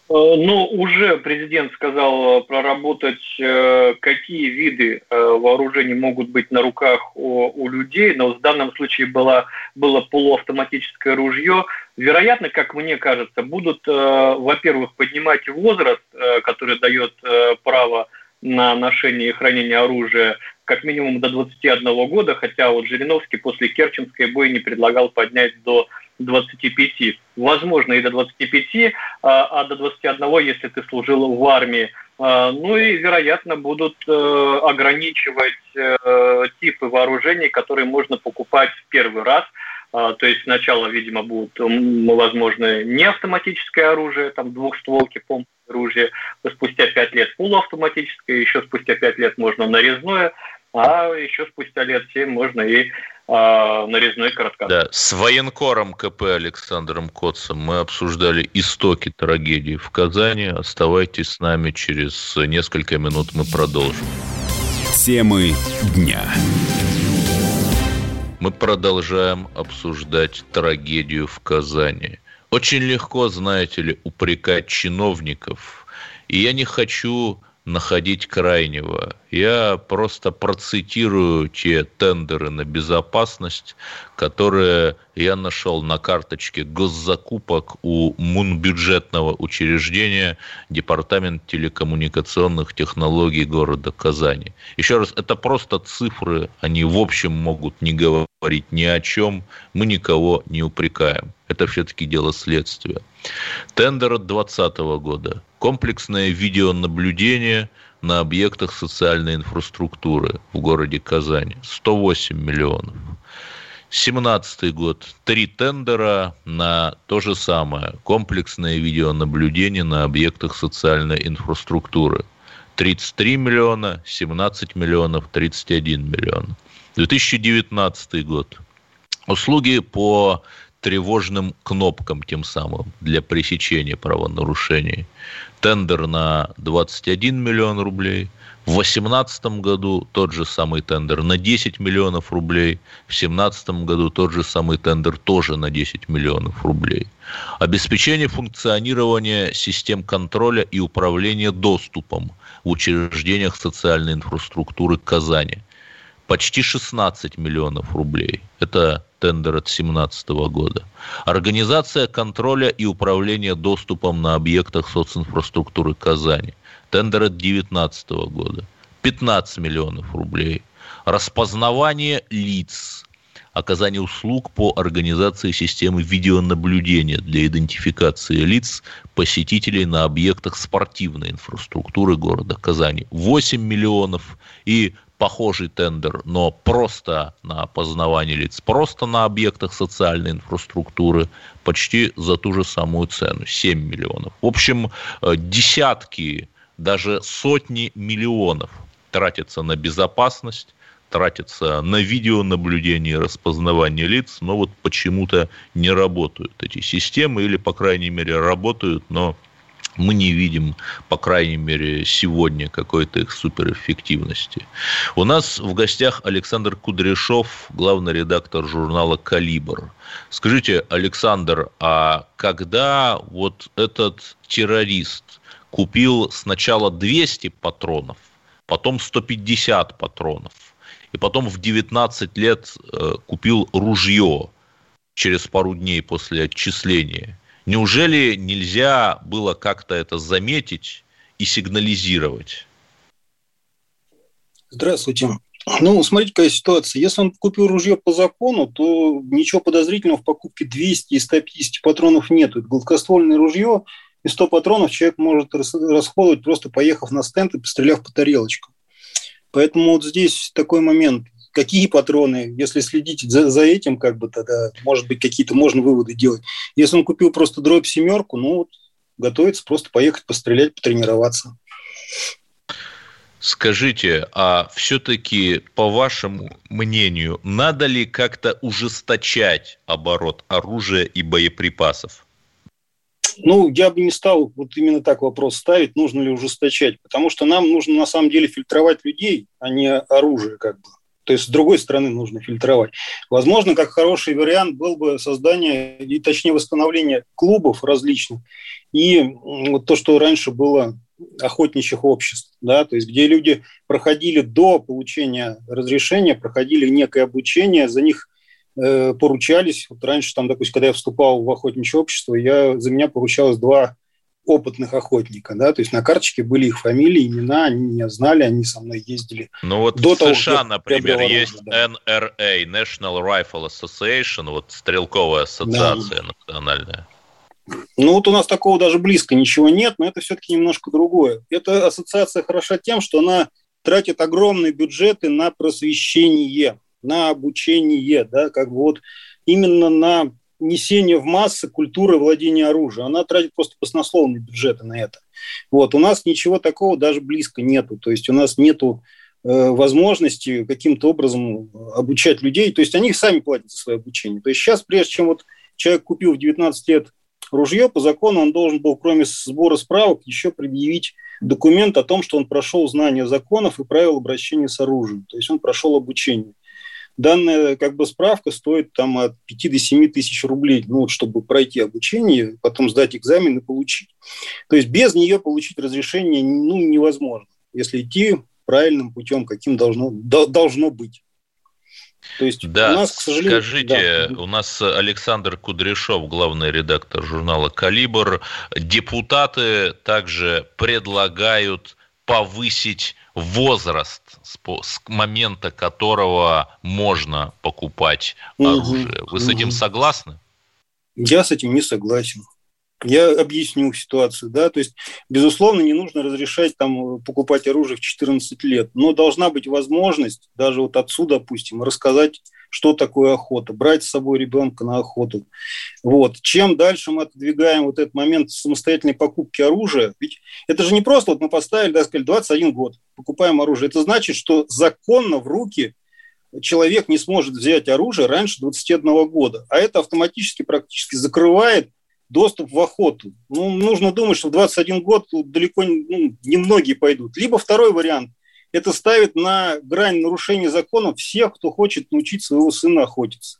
Э, ну, уже президент сказал проработать, э, какие виды э, вооружений могут быть на руках у, у людей, но в данном случае было, было полуавтоматическое ружье. Вероятно, как мне кажется, будут, во-первых, поднимать возраст, который дает право на ношение и хранение оружия как минимум до 21 года, хотя вот Жириновский после Керченской бойни предлагал поднять до 25. Возможно, и до 25, а, а до 21, если ты служил в армии. А, ну и, вероятно, будут э, ограничивать э, типы вооружений, которые можно покупать в первый раз. А, то есть сначала, видимо, будут, возможно, не автоматическое оружие, там двухстволки, помпы оружие, спустя 5 лет полуавтоматическое, еще спустя 5 лет можно нарезное, а еще спустя лет 7 можно и а, нарезной короткоствол. Да, с военкором КП Александром Котцем мы обсуждали истоки трагедии в Казани. Оставайтесь с нами, через несколько минут мы продолжим. Темы дня. Мы продолжаем обсуждать трагедию в Казани. Очень легко, знаете ли, упрекать чиновников. И я не хочу находить крайнего. Я просто процитирую те тендеры на безопасность, которые я нашел на карточке госзакупок у мунбюджетного учреждения Департамент телекоммуникационных технологий города Казани. Еще раз, это просто цифры, они в общем могут не говорить ни о чем, мы никого не упрекаем. Это все-таки дело следствия. Тендер от 2020 года. Комплексное видеонаблюдение на объектах социальной инфраструктуры в городе Казани. 108 миллионов. 2017 год. Три тендера на то же самое. Комплексное видеонаблюдение на объектах социальной инфраструктуры. 33 миллиона, 17 миллионов, 31 миллион. 2019 год. Услуги по тревожным кнопкам тем самым для пресечения правонарушений. Тендер на 21 миллион рублей. В 2018 году тот же самый тендер на 10 миллионов рублей. В 2017 году тот же самый тендер тоже на 10 миллионов рублей. Обеспечение функционирования систем контроля и управления доступом в учреждениях социальной инфраструктуры Казани. Почти 16 миллионов рублей. Это тендер от 2017 года. Организация контроля и управления доступом на объектах социнфраструктуры Казани. Тендер от 2019 года. 15 миллионов рублей. Распознавание лиц. Оказание услуг по организации системы видеонаблюдения для идентификации лиц посетителей на объектах спортивной инфраструктуры города Казани. 8 миллионов. И похожий тендер, но просто на опознавание лиц, просто на объектах социальной инфраструктуры, почти за ту же самую цену, 7 миллионов. В общем, э, десятки, даже сотни миллионов тратятся на безопасность, тратятся на видеонаблюдение и распознавание лиц, но вот почему-то не работают эти системы, или, по крайней мере, работают, но мы не видим, по крайней мере, сегодня какой-то их суперэффективности. У нас в гостях Александр Кудряшов, главный редактор журнала «Калибр». Скажите, Александр, а когда вот этот террорист купил сначала 200 патронов, потом 150 патронов, и потом в 19 лет э, купил ружье через пару дней после отчисления – Неужели нельзя было как-то это заметить и сигнализировать? Здравствуйте. Ну, смотрите, какая ситуация. Если он купил ружье по закону, то ничего подозрительного в покупке 200 и 150 патронов нет. Это гладкоствольное ружье, и 100 патронов человек может расходовать, просто поехав на стенд и постреляв по тарелочкам. Поэтому вот здесь такой момент какие патроны, если следить за, за этим, как бы тогда, может быть, какие-то можно выводы делать. Если он купил просто дробь семерку, ну, вот, готовится просто поехать пострелять, потренироваться. Скажите, а все-таки, по вашему мнению, надо ли как-то ужесточать оборот оружия и боеприпасов? Ну, я бы не стал вот именно так вопрос ставить, нужно ли ужесточать, потому что нам нужно на самом деле фильтровать людей, а не оружие как бы. То есть с другой стороны нужно фильтровать. Возможно, как хороший вариант был бы создание, и точнее восстановление клубов различных, и вот то, что раньше было охотничьих обществ, да, то есть где люди проходили до получения разрешения, проходили некое обучение, за них э, поручались. Вот раньше, там, допустим, когда я вступал в охотничье общество, я, за меня поручалось два опытных охотника, да, то есть на карточке были их фамилии, имена, они меня знали, они со мной ездили. Ну вот До в того, США, например, есть да. NRA, National Rifle Association, вот стрелковая ассоциация да. национальная. Ну вот у нас такого даже близко ничего нет, но это все-таки немножко другое. Эта ассоциация хороша тем, что она тратит огромные бюджеты на просвещение, на обучение, да, как бы вот именно на несение в массы культуры владения оружием. Она тратит просто баснословные бюджеты на это. Вот. У нас ничего такого даже близко нету. То есть у нас нету э, возможности каким-то образом обучать людей. То есть они сами платят за свое обучение. То есть сейчас, прежде чем вот человек купил в 19 лет ружье, по закону он должен был, кроме сбора справок, еще предъявить документ о том, что он прошел знание законов и правил обращения с оружием. То есть он прошел обучение. Данная как бы справка стоит там от 5 до 7 тысяч рублей, ну, чтобы пройти обучение, потом сдать экзамен и получить. То есть без нее получить разрешение ну, невозможно, если идти правильным путем, каким должно, должно быть. То есть да, у нас, к сожалению... Скажите, да. у нас Александр Кудряшов, главный редактор журнала «Калибр». Депутаты также предлагают повысить возраст, с, с момента которого можно покупать оружие. Вы с этим согласны? Я с этим не согласен. Я объясню ситуацию, да, то есть, безусловно, не нужно разрешать там покупать оружие в 14 лет, но должна быть возможность, даже вот отцу, допустим, рассказать, что такое охота, брать с собой ребенка на охоту. Вот. Чем дальше мы отодвигаем вот этот момент самостоятельной покупки оружия, ведь это же не просто, вот мы поставили, да, сказали, 21 год, покупаем оружие, это значит, что законно в руки человек не сможет взять оружие раньше 21 года, а это автоматически практически закрывает доступ в охоту. Ну, нужно думать, что в 21 год далеко ну, немногие пойдут. Либо второй вариант – это ставит на грань нарушения законов всех, кто хочет научить своего сына охотиться.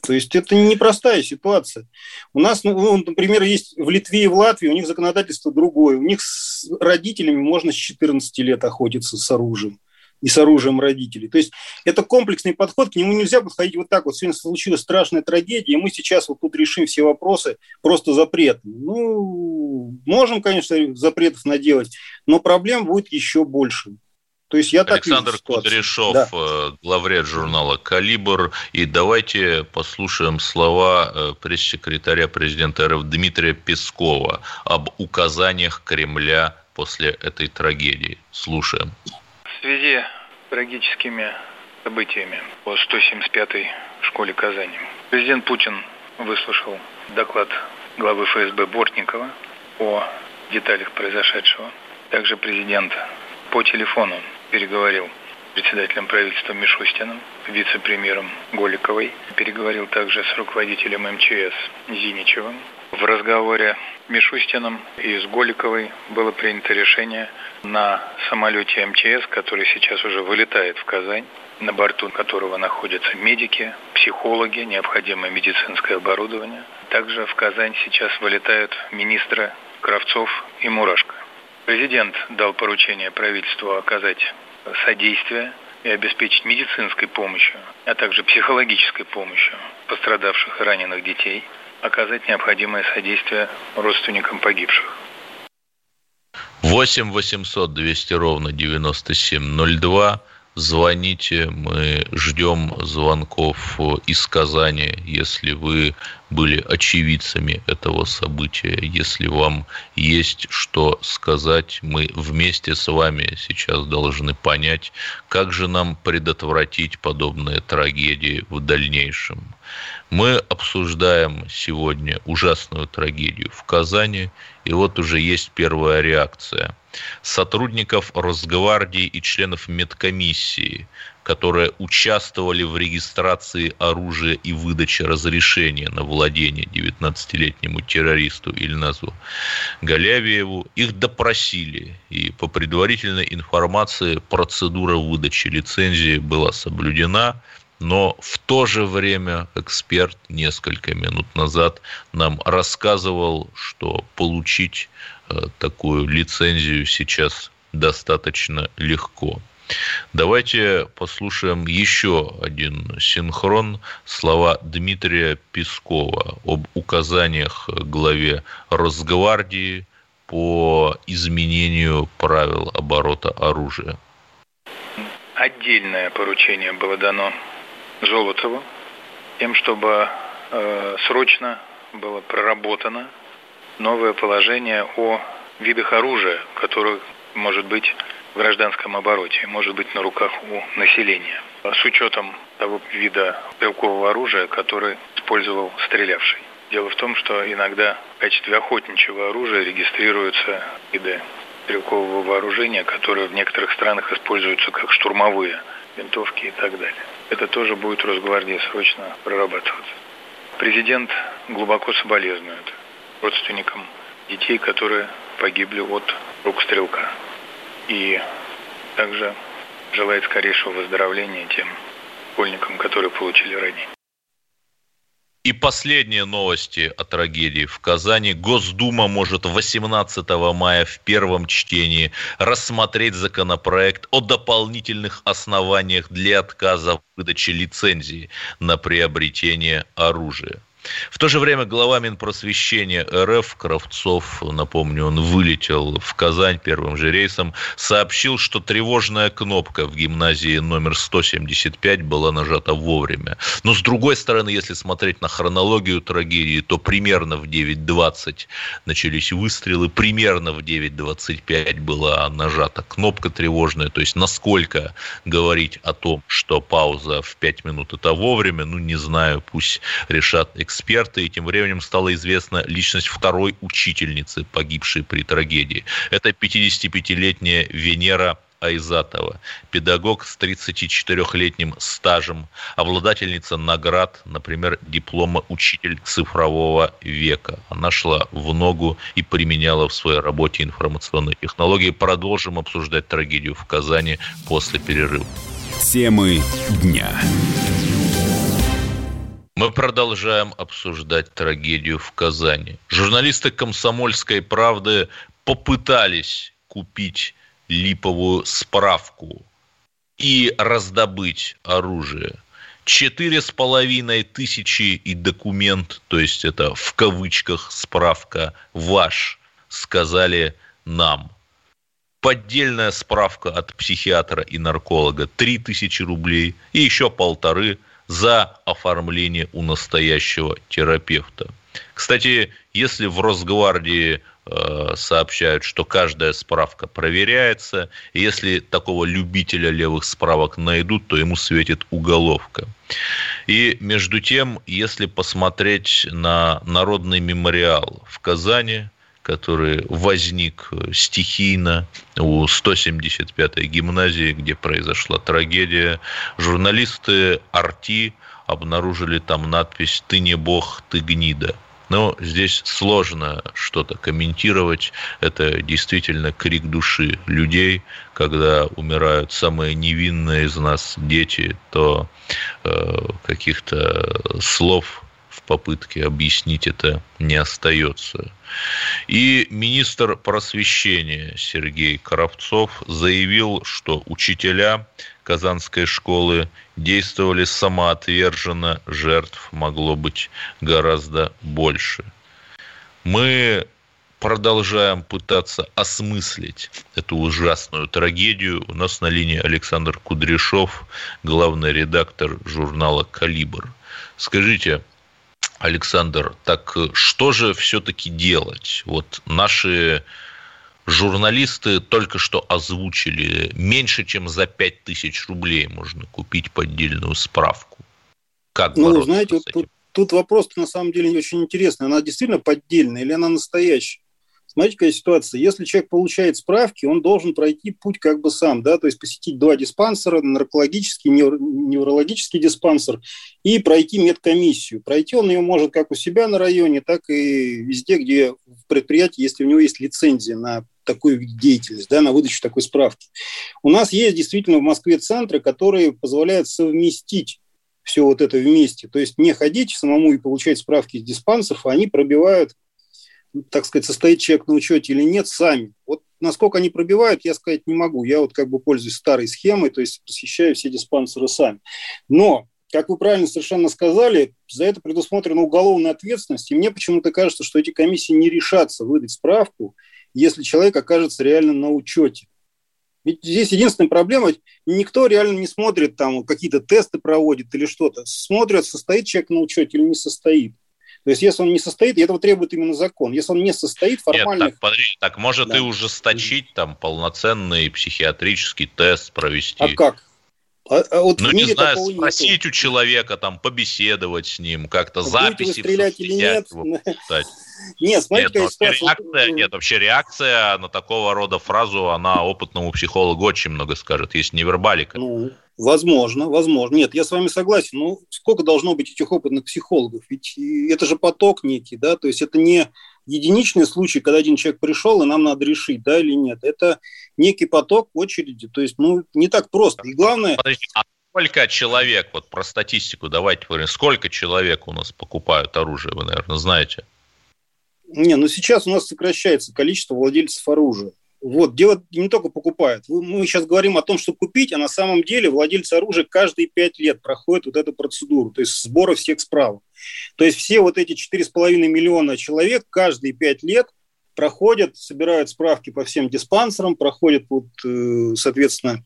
То есть это непростая ситуация. У нас, ну, ну например, есть в Литве и в Латвии, у них законодательство другое. У них с родителями можно с 14 лет охотиться с оружием и с оружием родителей. То есть это комплексный подход, к нему нельзя подходить вот так вот. Сегодня случилась страшная трагедия, и мы сейчас вот тут решим все вопросы просто запретами. Ну, можем, конечно, запретов наделать, но проблем будет еще больше. То есть я Александр так Кудряшов, да. Э, главред журнала «Калибр». И давайте послушаем слова э, пресс-секретаря президента РФ Дмитрия Пескова об указаниях Кремля после этой трагедии. Слушаем. В связи с трагическими событиями по 175-й школе Казани президент Путин выслушал доклад главы ФСБ Бортникова о деталях произошедшего. Также президент по телефону переговорил председателем правительства Мишустиным, вице-премьером Голиковой, переговорил также с руководителем МЧС Зиничевым. В разговоре Мишустиным и с Голиковой было принято решение на самолете МЧС, который сейчас уже вылетает в Казань, на борту которого находятся медики, психологи, необходимое медицинское оборудование. Также в Казань сейчас вылетают министры Кравцов и Мурашко. Президент дал поручение правительству оказать содействие и обеспечить медицинской помощью, а также психологической помощью пострадавших и раненых детей, оказать необходимое содействие родственникам погибших. 8 800 200 ровно 9702. Звоните, мы ждем звонков из Казани, если вы были очевидцами этого события. Если вам есть что сказать, мы вместе с вами сейчас должны понять, как же нам предотвратить подобные трагедии в дальнейшем. Мы обсуждаем сегодня ужасную трагедию в Казани, и вот уже есть первая реакция. Сотрудников Росгвардии и членов медкомиссии – которые участвовали в регистрации оружия и выдаче разрешения на владение 19-летнему террористу Ильназу Галявиеву. Их допросили, и по предварительной информации процедура выдачи лицензии была соблюдена, но в то же время эксперт несколько минут назад нам рассказывал, что получить э, такую лицензию сейчас достаточно легко. Давайте послушаем еще один синхрон слова Дмитрия Пескова об указаниях главе Росгвардии по изменению правил оборота оружия. Отдельное поручение было дано Золотову, тем, чтобы э, срочно было проработано новое положение о видах оружия, которое может быть в гражданском обороте, может быть на руках у населения. С учетом того вида стрелкового оружия, который использовал стрелявший. Дело в том, что иногда в качестве охотничьего оружия регистрируются виды стрелкового вооружения, которые в некоторых странах используются как штурмовые винтовки и так далее. Это тоже будет Росгвардии срочно прорабатываться. Президент глубоко соболезнует родственникам детей, которые погибли от рук стрелка и также желает скорейшего выздоровления тем школьникам, которые получили ранения. И последние новости о трагедии в Казани. Госдума может 18 мая в первом чтении рассмотреть законопроект о дополнительных основаниях для отказа в выдаче лицензии на приобретение оружия. В то же время глава Минпросвещения РФ Кравцов, напомню, он вылетел в Казань первым же рейсом, сообщил, что тревожная кнопка в гимназии номер 175 была нажата вовремя. Но с другой стороны, если смотреть на хронологию трагедии, то примерно в 9.20 начались выстрелы, примерно в 9.25 была нажата кнопка тревожная. То есть насколько говорить о том, что пауза в 5 минут это вовремя, ну не знаю, пусть решат эксперты эксперты, и тем временем стала известна личность второй учительницы, погибшей при трагедии. Это 55-летняя Венера Айзатова, педагог с 34-летним стажем, обладательница наград, например, диплома «Учитель цифрового века». Она шла в ногу и применяла в своей работе информационные технологии. Продолжим обсуждать трагедию в Казани после перерыва. Темы дня. Мы продолжаем обсуждать трагедию в Казани. Журналисты «Комсомольской правды» попытались купить липовую справку и раздобыть оружие. Четыре с половиной тысячи и документ, то есть это в кавычках справка «ваш», сказали нам. Поддельная справка от психиатра и нарколога – три тысячи рублей и еще полторы за оформление у настоящего терапевта. Кстати, если в Росгвардии э, сообщают, что каждая справка проверяется, если такого любителя левых справок найдут, то ему светит уголовка. И между тем, если посмотреть на народный мемориал в Казани, который возник стихийно у 175-й гимназии, где произошла трагедия. Журналисты Арти обнаружили там надпись «Ты не бог, ты гнида». Но здесь сложно что-то комментировать. Это действительно крик души людей. Когда умирают самые невинные из нас дети, то э, каких-то слов в попытке объяснить это не остается. И министр просвещения Сергей Коровцов заявил, что учителя Казанской школы действовали самоотверженно, жертв могло быть гораздо больше. Мы продолжаем пытаться осмыслить эту ужасную трагедию. У нас на линии Александр Кудряшов, главный редактор журнала «Калибр». Скажите, Александр, так что же все-таки делать? Вот наши журналисты только что озвучили, меньше чем за 5 тысяч рублей можно купить поддельную справку. Как ну, знаете, вот тут, тут вопрос на самом деле очень интересный. Она действительно поддельная или она настоящая? Смотрите, какая ситуация. Если человек получает справки, он должен пройти путь как бы сам, да, то есть посетить два диспансера, наркологический, неврологический диспансер, и пройти медкомиссию. Пройти он ее может как у себя на районе, так и везде, где в предприятии, если у него есть лицензия на такую деятельность, да, на выдачу такой справки. У нас есть действительно в Москве центры, которые позволяют совместить все вот это вместе. То есть не ходить самому и получать справки из диспансеров, а они пробивают так сказать, состоит человек на учете или нет, сами. Вот насколько они пробивают, я сказать не могу. Я вот как бы пользуюсь старой схемой, то есть посещаю все диспансеры сами. Но, как вы правильно совершенно сказали, за это предусмотрена уголовная ответственность. И мне почему-то кажется, что эти комиссии не решатся выдать справку, если человек окажется реально на учете. Ведь здесь единственная проблема, никто реально не смотрит, там какие-то тесты проводит или что-то. Смотрят, состоит человек на учете или не состоит. То есть, если он не состоит, и этого требует именно закон. Если он не состоит, формально... Нет, так, подожди, так может да. и ужесточить там полноценный психиатрический тест провести. А как? А, а вот ну, не знаю, спросить нету. у человека, там, побеседовать с ним, как-то записи стрелять или нет? Нет, смотрите, нет, какая ситуация. Реакция, нет, вообще реакция на такого рода фразу, она опытному психологу очень много скажет, есть невербалика. Ну, Возможно, возможно. Нет, я с вами согласен. Ну, сколько должно быть этих опытных психологов? Ведь это же поток некий, да, то есть это не единичный случай, когда один человек пришел, и нам надо решить, да или нет. Это некий поток очереди, то есть, ну, не так просто. И главное... Подожди, а сколько человек, вот про статистику давайте поговорим, сколько человек у нас покупают оружие, вы, наверное, знаете? Не, ну сейчас у нас сокращается количество владельцев оружия. Вот, дело не только покупают. Мы сейчас говорим о том, что купить, а на самом деле владельцы оружия каждые пять лет проходят вот эту процедуру, то есть сбора всех справок. То есть все вот эти 4,5 миллиона человек каждые пять лет проходят, собирают справки по всем диспансерам, проходят, вот, э, соответственно,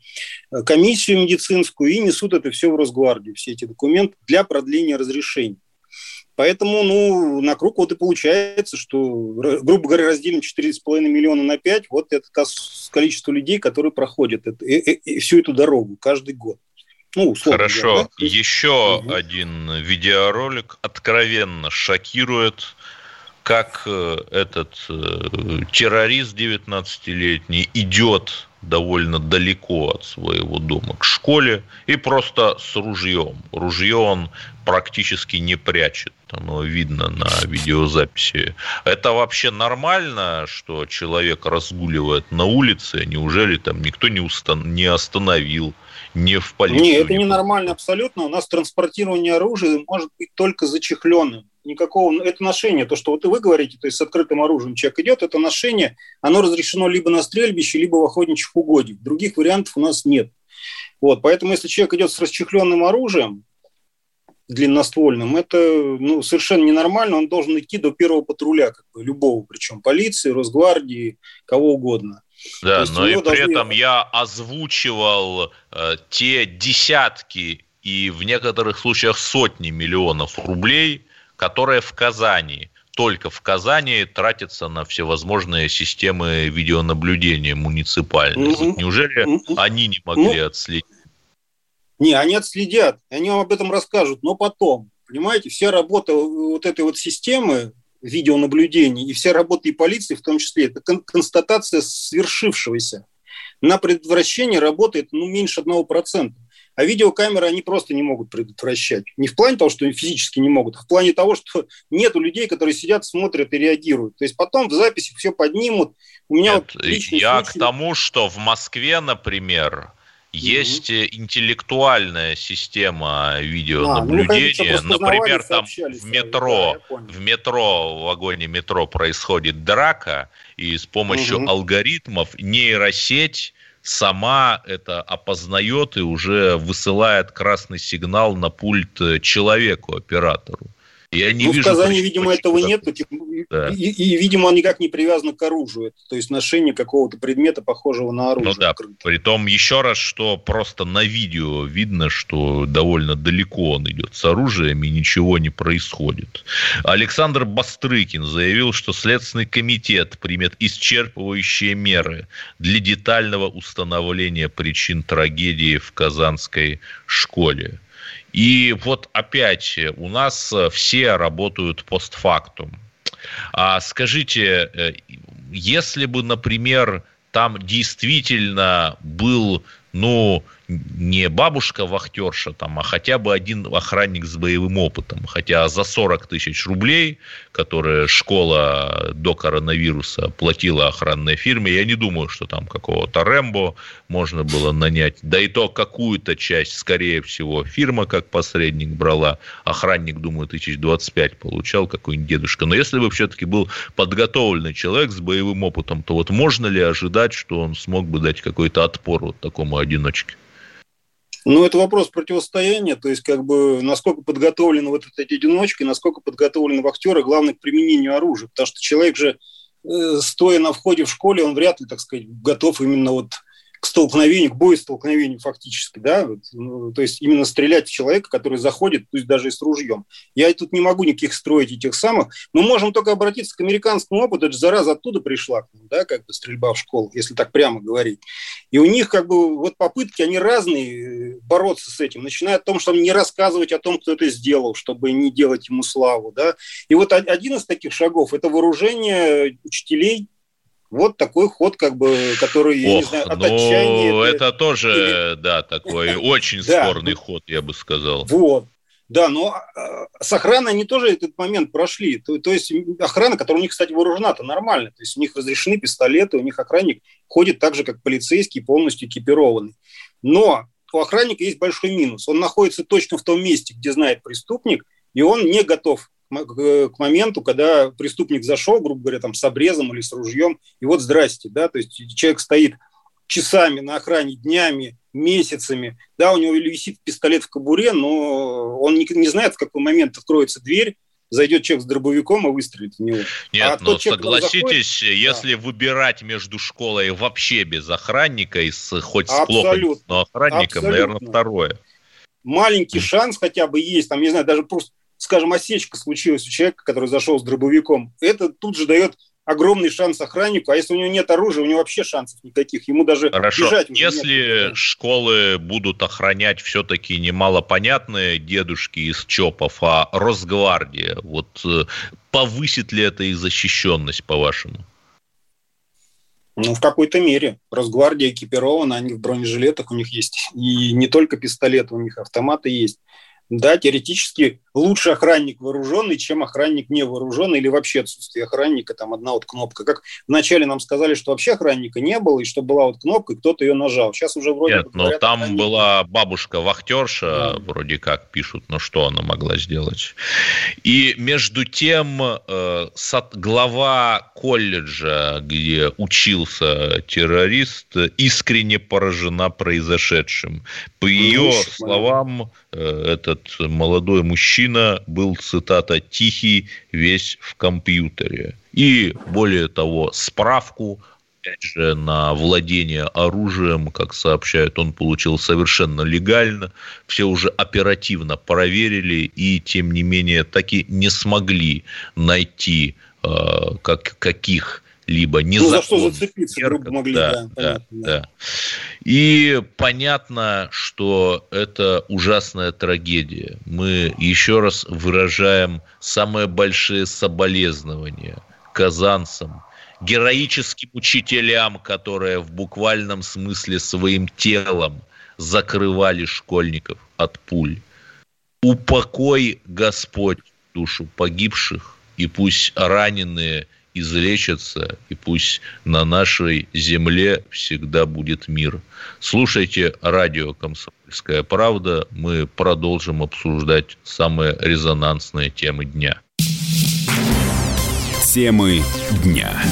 комиссию медицинскую и несут это все в Росгвардию, все эти документы для продления разрешений. Поэтому, ну, на круг вот и получается, что, грубо говоря, разделим 4,5 миллиона на 5, вот это количество людей, которые проходят это, и, и, и всю эту дорогу каждый год. Ну, Хорошо. Говоря, да? Еще угу. один видеоролик откровенно шокирует, как э, этот э, террорист 19-летний идет довольно далеко от своего дома к школе и просто с ружьем. Ружье он практически не прячет. Оно видно на видеозаписи. Это вообще нормально, что человек разгуливает на улице? Неужели там никто не, устан- не остановил? Не в полицию? Нет, это не нормально абсолютно. У нас транспортирование оружия может быть только зачехленным никакого, это ношение, то, что вот вы говорите, то есть с открытым оружием человек идет, это ношение, оно разрешено либо на стрельбище, либо в охотничьих угодьях. Других вариантов у нас нет. Вот, поэтому если человек идет с расчехленным оружием, длинноствольным, это ну, совершенно ненормально, он должен идти до первого патруля, как бы, любого, причем полиции, Росгвардии, кого угодно. Да, но и при этом я озвучивал э, те десятки и в некоторых случаях сотни миллионов рублей, которая в Казани, только в Казани тратится на всевозможные системы видеонаблюдения муниципальные. Mm-hmm. неужели mm-hmm. они не могли mm-hmm. отследить? Не, они отследят, они вам об этом расскажут, но потом. Понимаете, вся работа вот этой вот системы видеонаблюдения и вся работа и полиции в том числе, это кон- констатация свершившегося. На предотвращение работает ну, меньше одного процента. А видеокамеры они просто не могут предотвращать. Не в плане того, что они физически не могут, а в плане того, что нету людей, которые сидят, смотрят и реагируют. То есть потом в записи все поднимут. У меня Нет, вот я случай... к тому, что в Москве, например, есть mm-hmm. интеллектуальная система видеонаблюдения. А, ну, Например, там в метро, да, в метро, в вагоне метро происходит драка, и с помощью mm-hmm. алгоритмов нейросеть сама это опознает и уже высылает красный сигнал на пульт человеку, оператору. Я не ну, вижу, в Казани, видимо, этого нет, да. и, и, видимо, он никак не привязан к оружию, то есть ношение какого-то предмета, похожего на оружие. Ну да, при том еще раз, что просто на видео видно, что довольно далеко он идет с оружием, и ничего не происходит. Александр Бастрыкин заявил, что Следственный комитет примет исчерпывающие меры для детального установления причин трагедии в Казанской школе. И вот опять у нас э, все работают постфактум. А скажите, э, если бы, например, там действительно был, ну, не бабушка-вахтерша, там, а хотя бы один охранник с боевым опытом. Хотя за 40 тысяч рублей, которые школа до коронавируса платила охранной фирме, я не думаю, что там какого-то Рэмбо можно было нанять. Да и то какую-то часть, скорее всего, фирма как посредник брала. Охранник, думаю, тысяч 25 получал какой-нибудь дедушка. Но если бы все-таки был подготовленный человек с боевым опытом, то вот можно ли ожидать, что он смог бы дать какой-то отпор вот такому одиночке? Ну, это вопрос противостояния, то есть, как бы, насколько подготовлены вот эти одиночки, насколько подготовлены вахтеры, главное, к применению оружия. Потому что человек же, э, стоя на входе в школе, он вряд ли, так сказать, готов именно вот к столкновению, к боестолкновению фактически, да, вот, ну, то есть именно стрелять в человека, который заходит, пусть даже и с ружьем. Я тут не могу никаких строить этих самых. Мы можем только обратиться к американскому опыту, это же зараза оттуда пришла, да, как бы стрельба в школу, если так прямо говорить. И у них как бы вот попытки, они разные э, бороться с этим, начиная от того, что не рассказывать о том, кто это сделал, чтобы не делать ему славу, да. И вот один из таких шагов – это вооружение учителей вот такой ход, как бы, который, я Ох, не знаю, от ну, отчаяния... это, это тоже, или... да, такой очень спорный ход, я бы сказал. Вот. Да, но а, с охраной они тоже этот момент прошли. То, то есть охрана, которая у них, кстати, вооружена-то нормально. То есть у них разрешены пистолеты, у них охранник ходит так же, как полицейский, полностью экипированный. Но у охранника есть большой минус. Он находится точно в том месте, где знает преступник, и он не готов к моменту, когда преступник зашел, грубо говоря, там с обрезом или с ружьем, и вот здрасте, да, то есть человек стоит часами на охране, днями, месяцами, да, у него висит пистолет в кобуре, но он не, не знает, в какой момент откроется дверь, зайдет человек с дробовиком и выстрелит в него. Нет, а но человек, согласитесь, заходит, если да. выбирать между школой вообще без охранника и с, хоть с плохо, но охранником, Абсолютно. наверное, второе. Маленький шанс хотя бы есть, там, не знаю, даже просто скажем, осечка случилась у человека, который зашел с дробовиком, это тут же дает огромный шанс охраннику, а если у него нет оружия, у него вообще шансов никаких, ему даже Хорошо. бежать уже Если нет. школы будут охранять все-таки немалопонятные дедушки из ЧОПов, а Росгвардия, вот э, повысит ли это их защищенность, по-вашему? Ну, в какой-то мере. Росгвардия экипирована, они в бронежилетах у них есть. И не только пистолеты, у них автоматы есть да, теоретически лучше охранник вооруженный, чем охранник не вооруженный или вообще отсутствие охранника, там одна вот кнопка. Как вначале нам сказали, что вообще охранника не было, и что была вот кнопка, и кто-то ее нажал. Сейчас уже вроде Нет, но там охранник. была бабушка-вахтерша, да. вроде как пишут, но что она могла сделать? И между тем э, глава колледжа, где учился террорист, искренне поражена произошедшим. По ее ну, словам, э, этот молодой мужчина был, цитата, «тихий, весь в компьютере». И, более того, справку опять же, на владение оружием, как сообщают, он получил совершенно легально. Все уже оперативно проверили и, тем не менее, таки не смогли найти э, как, каких либо не ну, за что зацепиться, грубо могли, да, да, понятно, да, да. И понятно, что это ужасная трагедия. Мы еще раз выражаем самые большие соболезнования казанцам, героическим учителям, которые в буквальном смысле своим телом закрывали школьников от пуль. Упокой Господь душу погибших, и пусть раненые – излечатся, и пусть на нашей земле всегда будет мир. Слушайте радио «Комсомольская правда». Мы продолжим обсуждать самые резонансные темы дня. Темы дня.